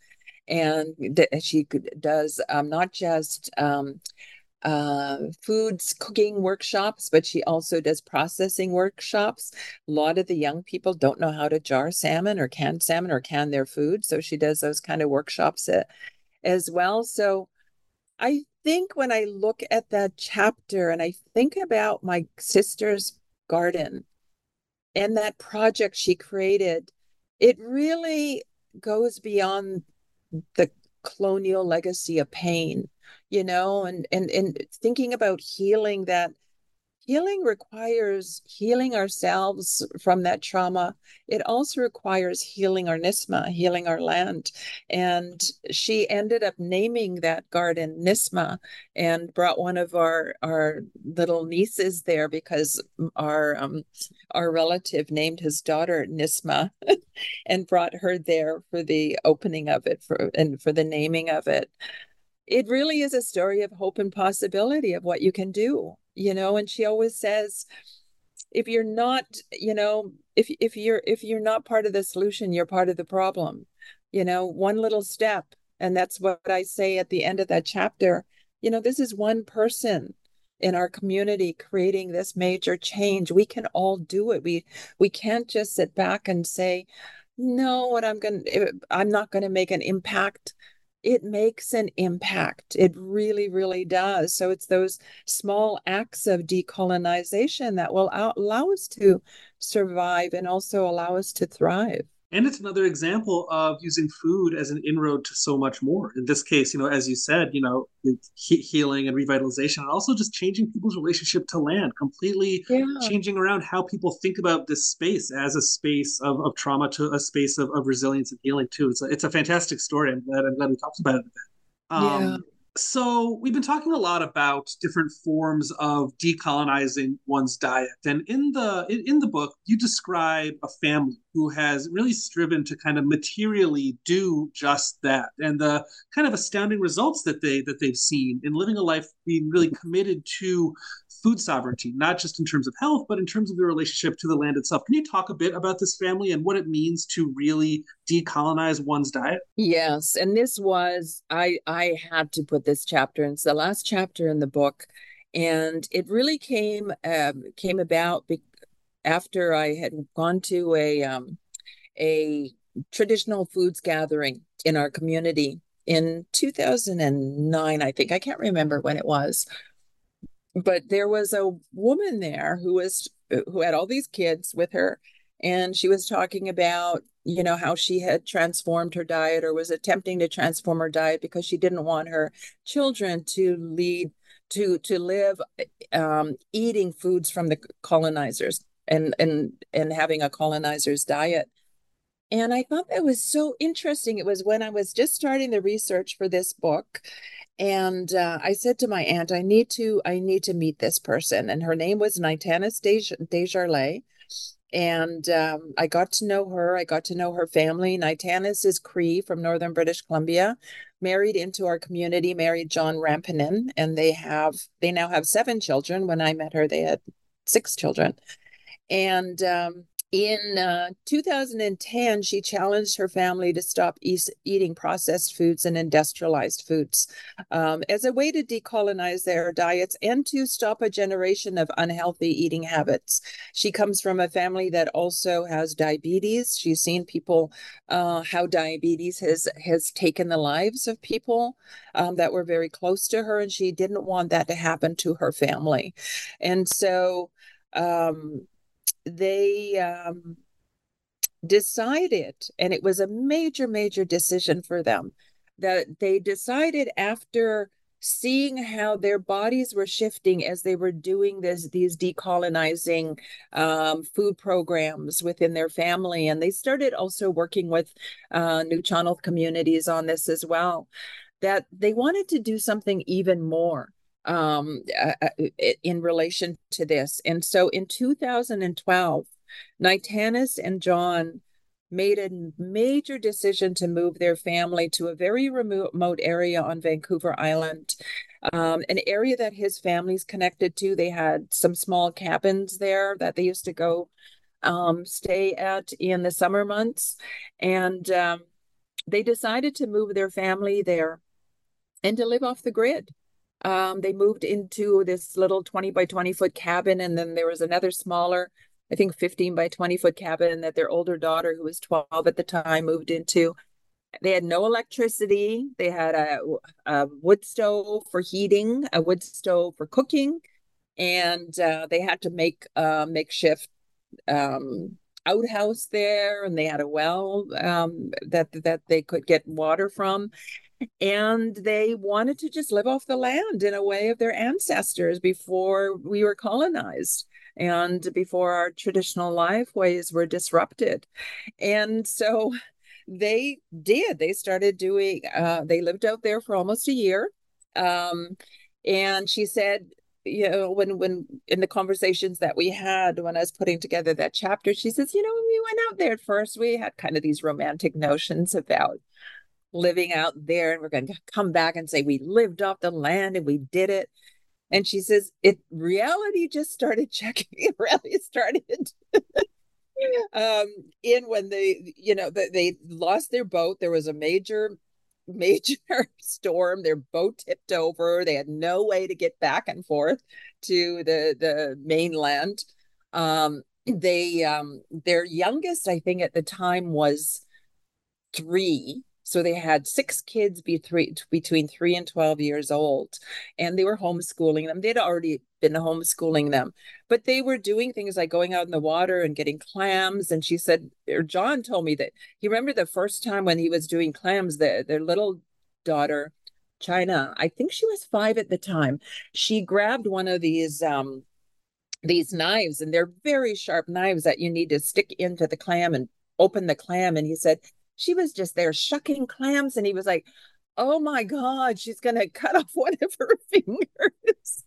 and she does um, not just um, foods cooking workshops, but she also does processing workshops. A lot of the young people don't know how to jar salmon or can salmon or can their food, so she does those kind of workshops as well. So I think when I look at that chapter and I think about my sister's garden and that project she created, it really goes beyond the colonial legacy of pain you know and and and thinking about healing that healing requires healing ourselves from that trauma. It also requires healing our nisma healing our land. And she ended up naming that garden nisma and brought one of our our little nieces there because our um our relative named his daughter nisma and brought her there for the opening of it for and for the naming of it it really is a story of hope and possibility of what you can do you know and she always says if you're not you know if if you're if you're not part of the solution you're part of the problem. You know one little step and that's what i say at the end of that chapter you know this is one person in our community creating this major change. We can all do it. We we can't just sit back and say no what i'm going to eh, i'm not going to make an impact it makes an impact. It really, really does. So it's those small acts of decolonization that will allow us to survive and also allow us to thrive and it's another example of using food as an inroad to so much more. In this case you know as you said you know healing and revitalization and also just changing people's relationship to land completely yeah. changing around how people think about this space as a space of, of trauma to a space of, of resilience and healing too. It's a, it's a fantastic story. I'm glad i'm glad we talked about it a bit. Um, yeah so we've been talking a lot about different forms of decolonizing one's diet. And in the in, the book you describe a family who has really striven to kind of materially do just that. And the kind of astounding results that they that they've seen in living a life being really committed to food sovereignty, not just in terms of health, but in terms of the relationship to the land itself. Can you talk a bit about this family and what it means to really decolonize one's diet? Yes, and this was I I had to put this chapter. It's the last chapter in the book, and it really came um, came about be- after I had gone to a um, a traditional foods gathering in our community in 2009 i think i can't remember when it was but there was a woman there who was who had all these kids with her and she was talking about you know how she had transformed her diet or was attempting to transform her diet because she didn't want her children to lead to to live um, eating foods from the colonizers and and and having a colonizer's diet and i thought that was so interesting it was when i was just starting the research for this book and uh, I said to my aunt, I need to, I need to meet this person. And her name was Nitanis Desjarlais. And um, I got to know her. I got to know her family. Nitanis is Cree from Northern British Columbia, married into our community, married John Rampanen, and they have, they now have seven children. When I met her, they had six children. And um, in uh, 2010, she challenged her family to stop eat, eating processed foods and industrialized foods um, as a way to decolonize their diets and to stop a generation of unhealthy eating habits. She comes from a family that also has diabetes. She's seen people uh, how diabetes has has taken the lives of people um, that were very close to her, and she didn't want that to happen to her family. And so um, they um, decided, and it was a major, major decision for them, that they decided after seeing how their bodies were shifting as they were doing this these decolonizing um, food programs within their family and they started also working with uh, Nuu-chah-nulth communities on this as well that they wanted to do something even more um, uh, uh in relation to this. And so in 2012, Nitanis and John made a major decision to move their family to a very remote area on Vancouver Island, um, an area that his family's connected to. They had some small cabins there that they used to go um, stay at in the summer months. And um, they decided to move their family there and to live off the grid. Um, they moved into this little 20 by 20 foot cabin, and then there was another smaller, I think 15 by 20 foot cabin that their older daughter, who was 12 at the time, moved into. They had no electricity. They had a, a wood stove for heating, a wood stove for cooking, and uh, they had to make a makeshift um, outhouse there, and they had a well um, that that they could get water from and they wanted to just live off the land in a way of their ancestors before we were colonized and before our traditional life ways were disrupted. And so they did. They started doing uh, they lived out there for almost a year. Um, and she said you know when when in the conversations that we had when i was putting together that chapter she says you know when we went out there at first. We had kind of these romantic notions about living out there and we're going to come back and say we lived off the land and we did it. And she says it reality just started checking reality started um in when they you know they, they lost their boat. There was a major major storm. Their boat tipped over. They had no way to get back and forth to the the mainland. Um they um their youngest i think at the time was three so they had six kids be three, between three and 12 years old, and they were homeschooling them. They'd already been homeschooling them, but they were doing things like going out in the water and getting clams. And she said, or John told me that he remembered the first time when he was doing clams, the, their little daughter, China, I think she was five at the time, she grabbed one of these um, these knives and they're very sharp knives that you need to stick into the clam and open the clam and he said she was just there shucking clams and he was like oh my god she's going to cut off one of her fingers.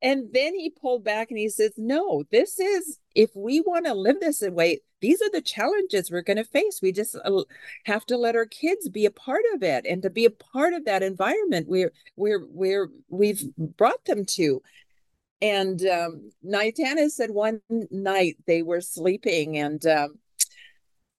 And then he pulled back and he says no this is if we want to live this way these are the challenges we're going to face. We just uh, have to let our kids be a part of it and to be a part of that environment we're we're we've brought them to. And um, Nitanis said one night they were sleeping and um,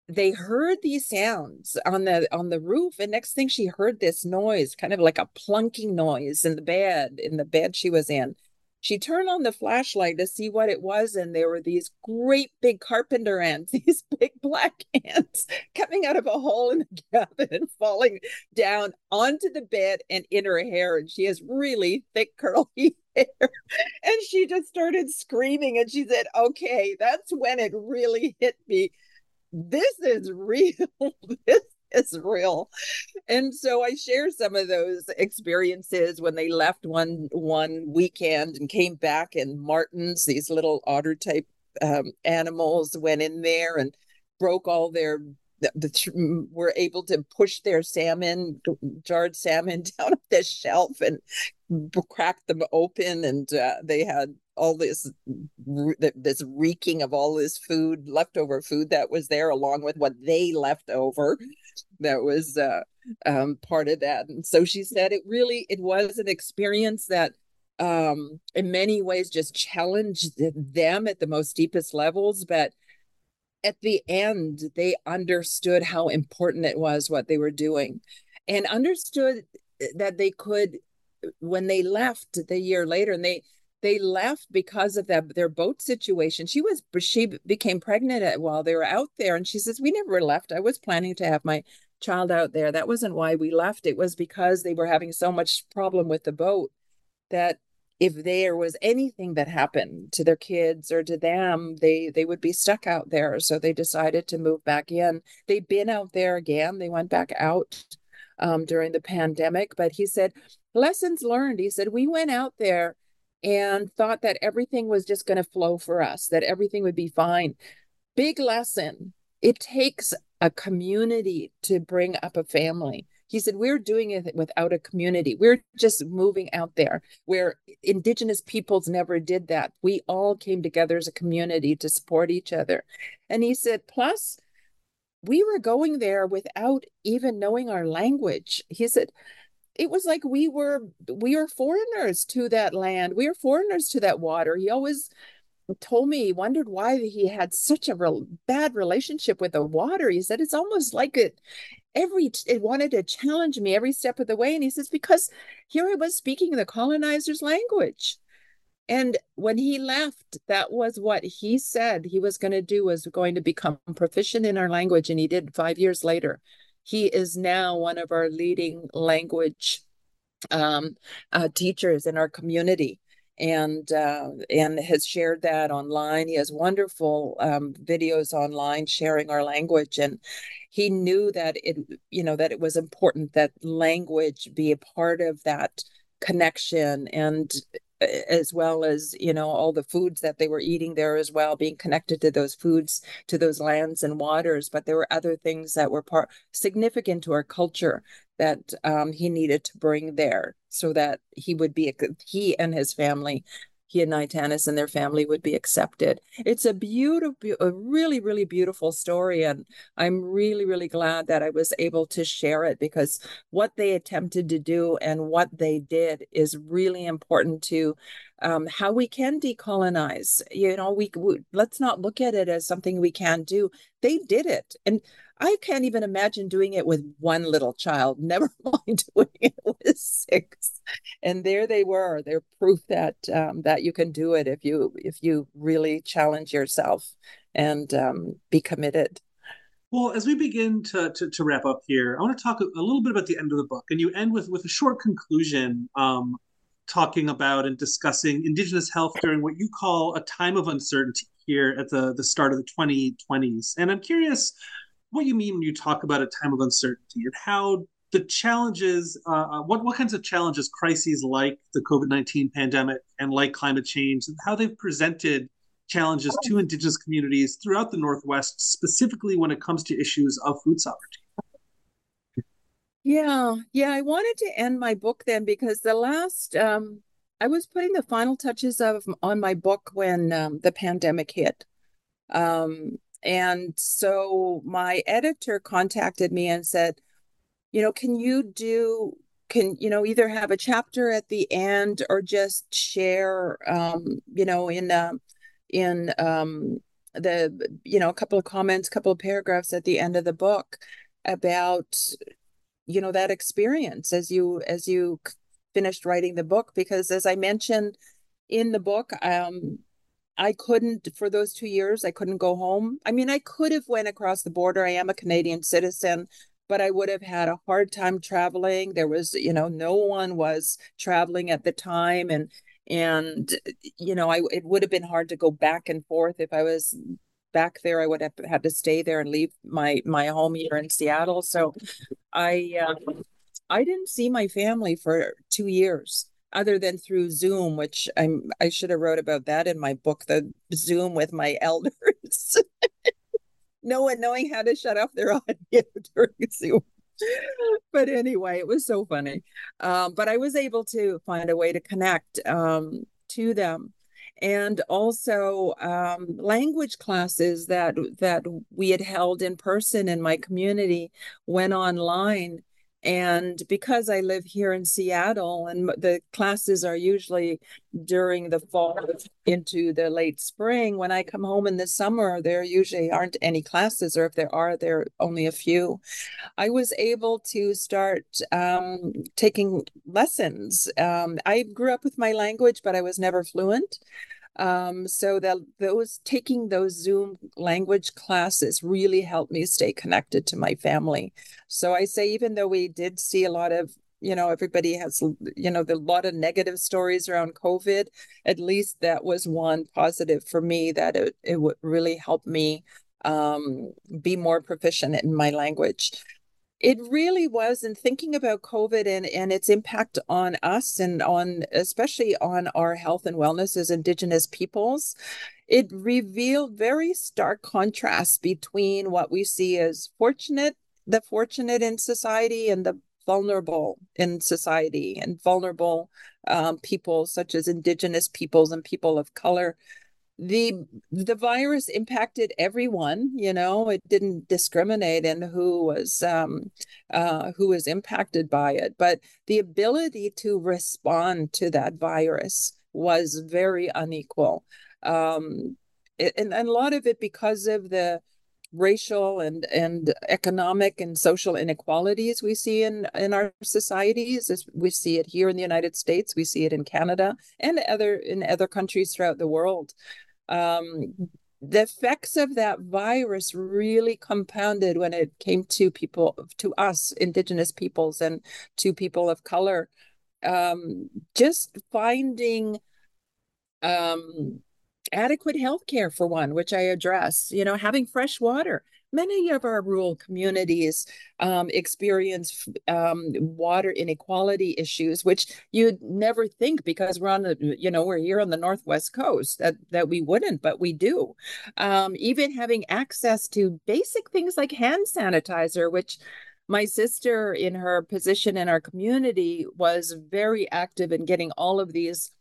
they heard these sounds on the on the roof and next thing she heard this noise kind of like a plunking noise in the bed in the bed she was in. She turned on the flashlight to see what it was and there were these great big carpenter ants these big black ants coming out of a hole in the cabin and falling down onto the bed and in her hair and she has really thick curly hair. And she just started screaming and she said okay that's when it really hit me this is real. this is real. And so I share some of those experiences when they left one one weekend and came back and Martens, these little otter type um, animals went in there and broke all their the, the, were able to push their salmon jarred salmon down the shelf and cracked them open and uh, they had all this this reeking of all this food leftover food that was there along with what they left over that was uh, um, part of that. And so she said it really it was an experience that um, in many ways just challenged them at the most deepest levels. But at the end, they understood how important it was what they were doing and understood that they could, when they left the year later, and they, they left because of that their boat situation. She was she became pregnant while they were out there and she says we never left. I was planning to have my child out there. That wasn't why we left. It was because they were having so much problem with the boat that if there was anything that happened to their kids or to them they they would be stuck out there. So they decided to move back in. They've been out there again. They went back out um, during the pandemic but he said lessons learned. He said we went out there and thought that everything was just going to flow for us that everything would be fine big lesson it takes a community to bring up a family he said, We're doing it without a community. We're just moving out there where Indigenous peoples never did that. We all came together as a community to support each other. And he said, Plus, we were going there without even knowing our language. He said, it was like we were we are foreigners to that land. We are foreigners to that water. He always told me he wondered why he had such a real bad relationship with the water. He said it's almost like it every it wanted to challenge me every step of the way. And he says because here i was speaking the colonizers language. And when he left that was what he said he was going to do was going to become proficient in our language. And he did 5 years later he is now one of our leading language um, uh, teachers in our community. And uh, and has shared that online. He has wonderful um, videos online sharing our language, and he knew that it you know that it was important that language be a part of that connection. And as well as you know all the foods that they were eating there as well being connected to those foods to those lands and waters. But there were other things that were part significant to our culture that um, he needed to bring there so that he would be he and his family he and Nitanis and their family would be accepted. It's a beautiful, a really, really beautiful story. And I'm really, really glad that I was able to share it because what they attempted to do and what they did is really important to um, how we can decolonize. You know, we, we let's not look at it as something we can't do. They did it. And I can't even imagine doing it with one little child, never mind doing it with six. And there they were. They're proof that um, that you can do it if you if you really challenge yourself and um, be committed. Well, as we begin to, to, to, wrap up here, I want to talk a, little bit about the end of the book. And you end with, with a short conclusion um, talking about and discussing Indigenous health during what you call a time of uncertainty here at the, the start of the 2020s. And I'm curious what do you mean when you talk about a time of uncertainty and how the challenges, uh, uh what, what kinds of challenges crises like the COVID 19 pandemic and like climate change, and how they've presented challenges to Indigenous communities throughout the Northwest, specifically when it comes to issues of food sovereignty. Yeah, yeah, I wanted to end my book then because the last um, I was putting the final touches of on my book when um, the pandemic hit. Um, and so my editor contacted me and said, you know, can you do can you know either have a chapter at the end or just share um, you know, in um in um the you know, a couple of comments, couple of paragraphs at the end of the book about you know that experience as you as you finished writing the book. Because as I mentioned in the book um I couldn't for those two years. I couldn't go home. I mean, I could have went across the border. I am a Canadian citizen, but I would have had a hard time traveling. There was, you know, no one was traveling at the time, and and you know, I it would have been hard to go back and forth if I was back there. I would have had to stay there and leave my my home here in Seattle. So, I uh, I didn't see my family for two years other than through Zoom, which I'm I should have wrote about that in my book, the Zoom with my elders. no one knowing how to shut off their audio during Zoom. but anyway, it was so funny. Um, but I was able to find a way to connect um, to them. And also um, language classes that that we had held in person in my community went online And because I live here in Seattle and the classes are usually during the fall into the late spring, when I come home in the summer, there usually aren't any classes, or if there are, there are only a few. I was able to start um, taking lessons. Um, I grew up with my language, but I was never fluent. Um, so that those taking those Zoom language classes really helped me stay connected to my family. So I say, even though we did see a lot of you know everybody has you know the lot of negative stories around covid at least that was one positive for me that it, it would really help me um, be more proficient in my language it really was in thinking about covid and, and its impact on us and on especially on our health and wellness as indigenous peoples it revealed very stark contrasts between what we see as fortunate the fortunate in society and the vulnerable in society and vulnerable um, people such as indigenous peoples and people of color the the virus impacted everyone you know it didn't discriminate in who was um, uh, who was impacted by it but the ability to respond to that virus was very unequal. Um, and, and a lot of it because of the racial and and economic and social inequalities we see in in our societies as we see it here in the United States we see it in Canada and other in other countries throughout the world um, the effects of that virus really compounded when it came to people to us indigenous peoples and to people of color. Um, just finding um, adequate health care for one which i address you know having fresh water many of our rural communities um, experience um, water inequality issues, which you'd never think because we're on the, you know, we're here on the northwest coast that that we wouldn't, but we do. Um, even having access to basic things like hand sanitizer, which my sister in her position in our community was very active in getting all of these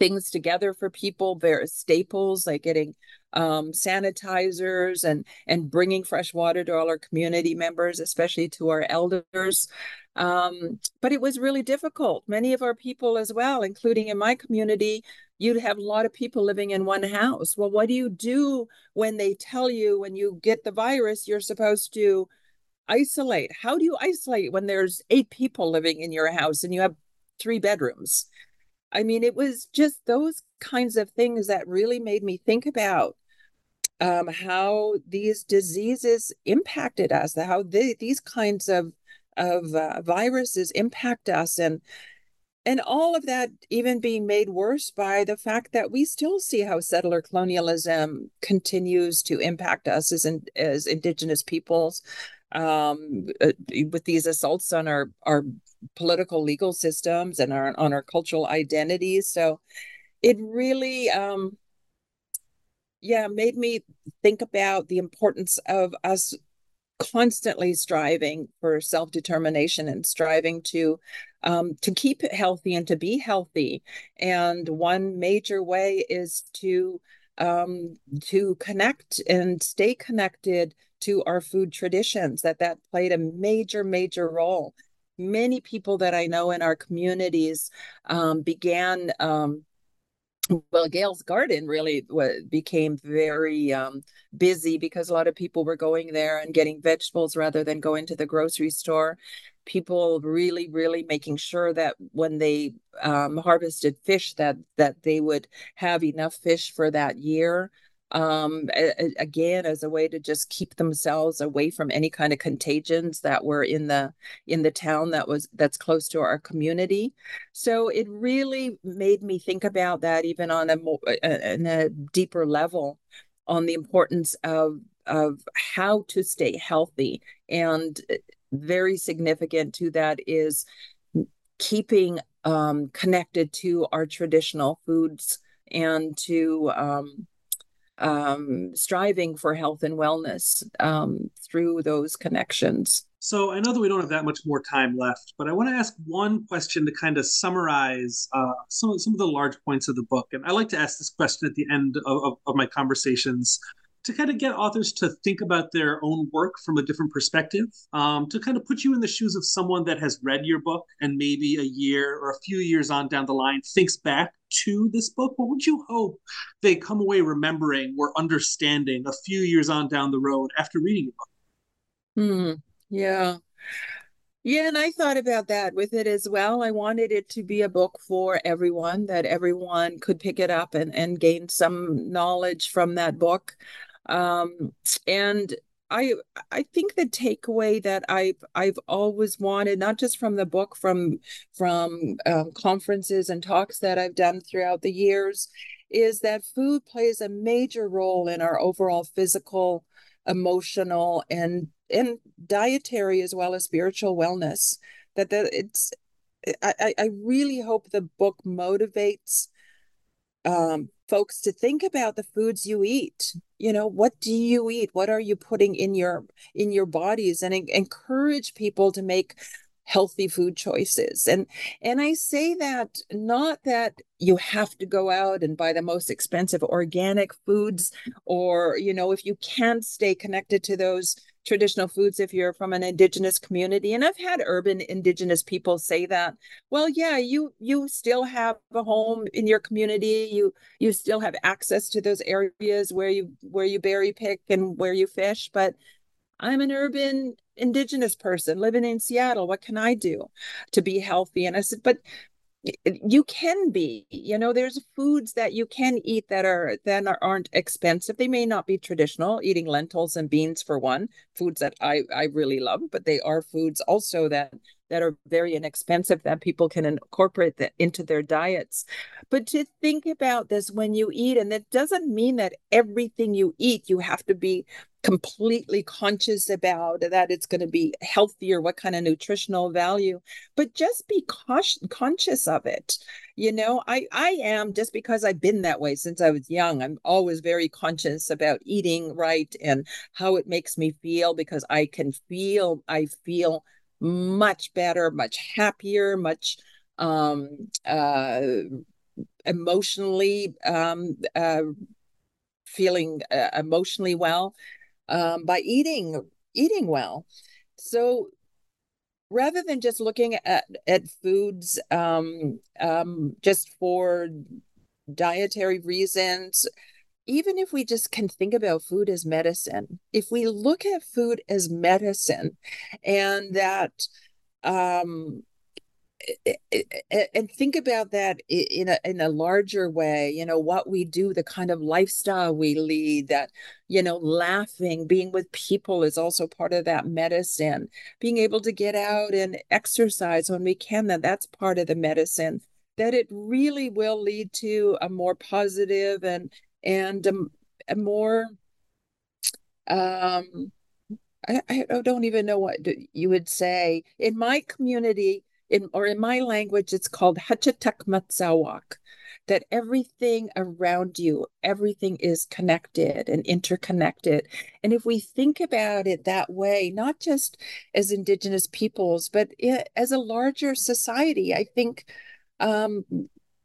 things together for people. There are staples like getting um, sanitizers and and bringing fresh water to all our community members, especially to our elders. Um, but it was really difficult. Many of our people, as well, including in my community, you'd have a lot of people living in one house. Well, what do you do when they tell you when you get the virus, you're supposed to isolate? How do you isolate when there's eight people living in your house and you have three bedrooms? I mean, it was just those kinds of things that really made me think about um, how these diseases impacted us, how these kinds of of uh, viruses impact us, and and all of that even being made worse by the fact that we still see how settler colonialism continues to impact us as in, as indigenous peoples um, uh, with these assaults on our our political legal systems and our on our cultural identities. So it really um, yeah made me think about the importance of us constantly striving for self-determination and striving to um, to keep it healthy and to be healthy. And one major way is to um, to connect and stay connected to our food traditions that that played a major major role. Many people that i know in our communities um, began um, well gail's garden really became very um, busy because a lot of people were going there and getting vegetables rather than going to the grocery store. People really really making sure that when they um, harvested fish that that they would have enough fish for that year um, again as a way to just keep themselves away from any kind of contagions that were in the in the town that was that's close to our community. So it really made me think about that even on a more in a deeper level on the importance of of how to stay healthy. And uh, very significant to that is keeping um, connected to our traditional foods and to um, um, striving for health and wellness um, through those connections. So I know that we don't have that much more time left, but I want to ask one question to kind of summarize uh, some some of the large points of the book. And I like to ask this question at the end of, of, of my conversations to kind of get authors to think about their own work from a different perspective, um, to kind of put you in the shoes of someone that has read your book and maybe a year or a few years on down the line thinks back to this book, what would you hope they come away remembering or understanding a few years on down the road after reading your book? Hmm. Yeah. Yeah, and I thought about that with it as well. I wanted it to be a book for everyone, that everyone could pick it up and, and gain some knowledge from that book. Um, and I I think the takeaway that I've I've always wanted, not just from the book, from from um, conferences and talks that I've done throughout the years, is that food plays a major role in our overall physical, emotional, and and dietary as well as spiritual wellness. That that it's I I really hope the book motivates um, folks to think about the foods you eat. You know what do you eat? What are you putting in your in your bodies? And encourage people to make healthy food choices. And and i say that not that you have to go out and buy the most expensive organic foods or you know if you can't stay connected to those traditional foods if you're from an indigenous community. And i've had urban indigenous people say that well yeah you you still have a home in your community. You you still have access to those areas where you where you berry pick and where you fish but i'm an urban indigenous person living in seattle. What can i do to be healthy? And i said but you can be you know there's foods that you can eat that are that aren't expensive. They may not be traditional eating lentils and beans for one foods that i i really love but they are foods also that that are very inexpensive that people can incorporate that into their diets. But to think about this when you eat and it doesn't mean that everything you eat you have to be completely conscious about that it's going to be healthier what kind of nutritional value but just be cautious, conscious of it. You know i i am just because i've been that way since i was young i'm always very conscious about eating right and how it makes me feel because i can feel i feel much better much happier much um uh emotionally um uh feeling uh, emotionally well um, by eating eating well. So rather than just looking at at foods um, um, just for dietary reasons, even if we just can think about food as medicine, if we look at food as medicine, and that um, eh, eh, eh, and think about that in a in a larger way you know what we do the kind of lifestyle we lead that you know laughing being with people is also part of that medicine being able to get out and exercise when we can that that's part of the medicine that it really will lead to a more positive and and a, a more um I, I don't even know what you would say in my community in or in my language, it's called Hachatak Matsawak, that everything around you, everything is connected and interconnected. And if we think about it that way, not just as Indigenous peoples, but as a larger society, I think um,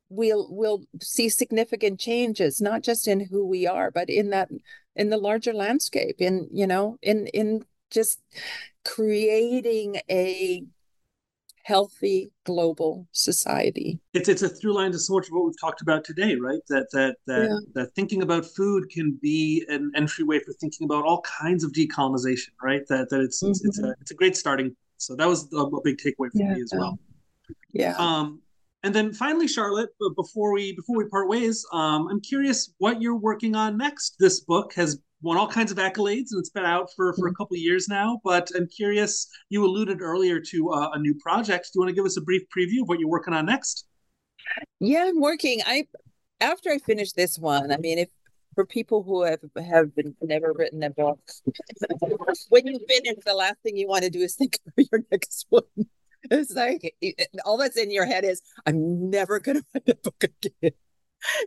we'll we'll see significant changes, not just in who we are, but in that in the larger landscape, in you know, in in just creating a healthy global society. It's it's a through line to so much of what we've talked about today, right? That that that yeah. that thinking about food can be an entryway for thinking about all kinds of decolonization, right? That that it's mm-hmm. it's, it's, a it's a great starting. So that was a, a big takeaway for yeah. me as well. Yeah. Um, and then finally, Charlotte, before we before we part ways, um, I'm curious what you're working on next. This book has won all kinds of accolades and it's been out for, for a mm-hmm. couple years now. But I'm curious, you alluded earlier to uh, a new project. Do you want to give us a brief preview of what you're working on next? Yeah, I'm working. I after I finish this one, I mean, if for people who have have been never written a book, when you finish, the last thing you want to do is think of your next one. It's like all that's in your head is, I'm never going to write a book again.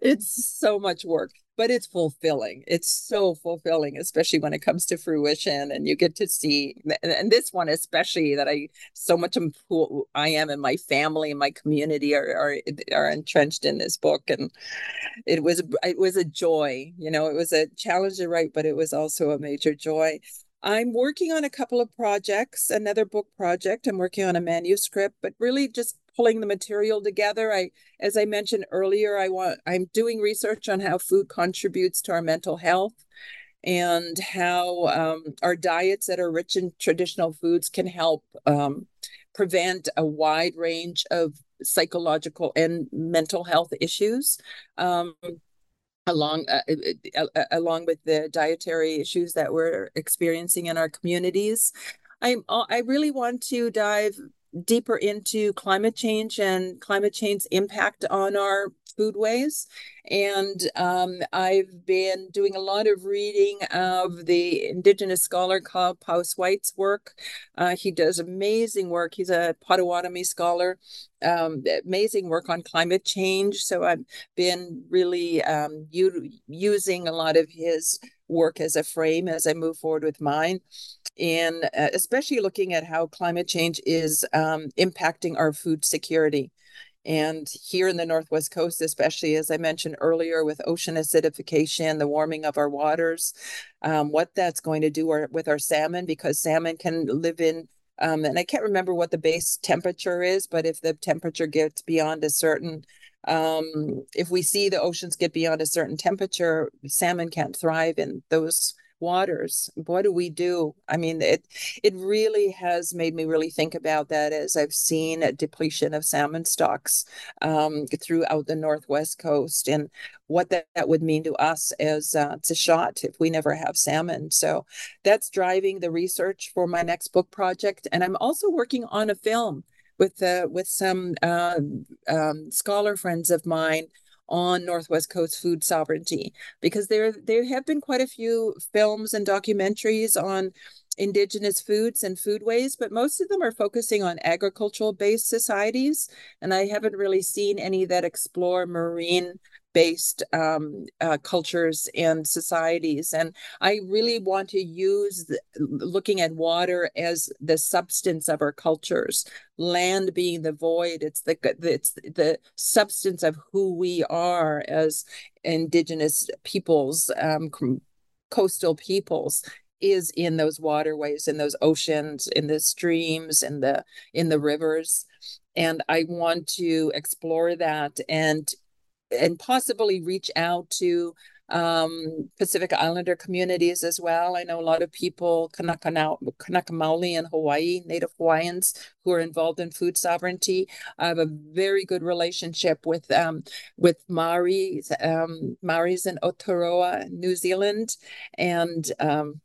it's so much work but it's fulfilling. It's so fulfilling especially when it comes to fruition and you get to see and this one especially that i so much who i am and my family and my community are, are are entrenched in this book. And it was it was a joy you know it was a challenge to write but it was also a major joy I'm working on a couple of projects, another book project. I'm working on a manuscript, but really just pulling the material together. I, as I mentioned earlier, I want I'm doing research on how food contributes to our mental health and how um, our diets that are rich in traditional foods can help um, prevent a wide range of psychological and mental health issues. Um, along uh, uh, uh, along with the dietary issues that we're experiencing in our communities. I'm I really want to dive deeper into climate change and climate change impact on our foodways. And um, I've been doing a lot of reading of the Indigenous scholar Kyle Powys Whyte's work. Uh, he does amazing work. He's a Potawatomi scholar, um, amazing work on climate change. So I've been really um, u- using a lot of his work as a frame as I move forward with mine. And uh, especially looking at how climate change is um, impacting our food security. And here in the Northwest Coast, especially as I mentioned earlier, with ocean acidification, the warming of our waters, um, what that's going to do our, with our salmon, because salmon can live in, um, and I can't remember what the base temperature is, but if the temperature gets beyond a certain, um, if we see the oceans get beyond a certain temperature, salmon can't thrive in those waters. What do we do? I mean it it really has made me really think about that as i've seen a depletion of salmon stocks um, throughout the northwest coast and what that, that would mean to us as uh, Tseshaht if we never have salmon. So that's driving the research for my next book project. And i'm also working on a film with uh, with some uh, um, scholar friends of mine on Northwest Coast food sovereignty because there there have been quite a few films and documentaries on indigenous foods and foodways, but most of them are focusing on agricultural based societies. And I haven't really seen any that explore marine based um, uh, cultures and societies. And I really want to use the, looking at water as the substance of our cultures, land being the void. It's the it's the substance of who we are as indigenous peoples, um, coastal peoples is in those waterways in those oceans in the streams in the in the rivers and i want to explore that and and possibly reach out to um, Pacific Islander communities as well. I know a lot of people, Kanaka, Maoli in Hawaii, Native Hawaiians who are involved in food sovereignty. I have a very good relationship with um, with Maoris, um, Maoris in Aotearoa, New Zealand, and um,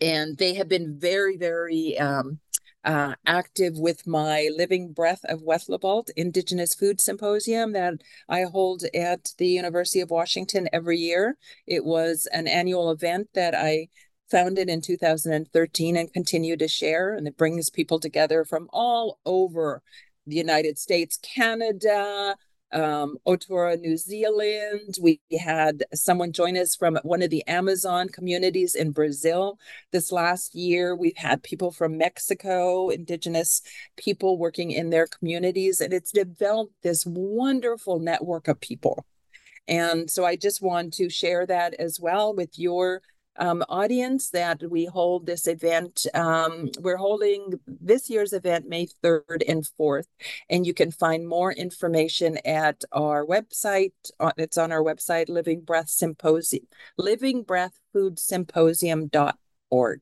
and they have been very, very um, uh, active with my Living Breath of Wethlabalt Indigenous Food Symposium that I hold at the University of Washington every year. It was an annual event that I founded in 2013 and continue to share, and it brings people together from all over the United States, Canada, um, Aotearoa, New Zealand. We had someone join us from one of the Amazon communities in Brazil. This last year, we've had people from Mexico, Indigenous people working in their communities, and it's developed this wonderful network of people. And so I just want to share that as well with your um, audience that we hold this event. Um, we're holding this year's event May 3rd and 4th, and you can find more information at our website. Uh, it's on our website, Living Breath Symposium, Living Breath Food Symposium.org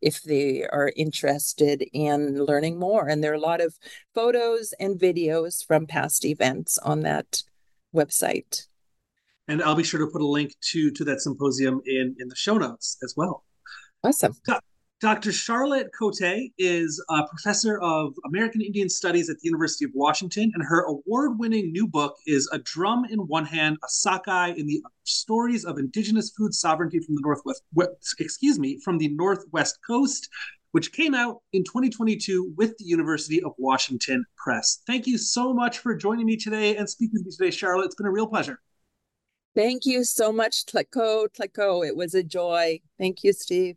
if they are interested in learning more. And there are a lot of photos and videos from past events on that website and I'll be sure to put a link to to that symposium in in the show notes as well. Awesome. Do- Dr. Charlotte Coté is a professor of American Indian Studies at the University of Washington, and her award-winning new book is "A Drum in One Hand, a Sockeye in the Stories of Indigenous Food Sovereignty from the Northwest." Excuse me, from the Northwest Coast, which came out in 2022 with the University of Washington Press. Thank you so much for joining me today and speaking with me today, Charlotte. It's been a real pleasure. Thank you so much, Tlecko. Tlecko, it was a joy. Thank you, Steve.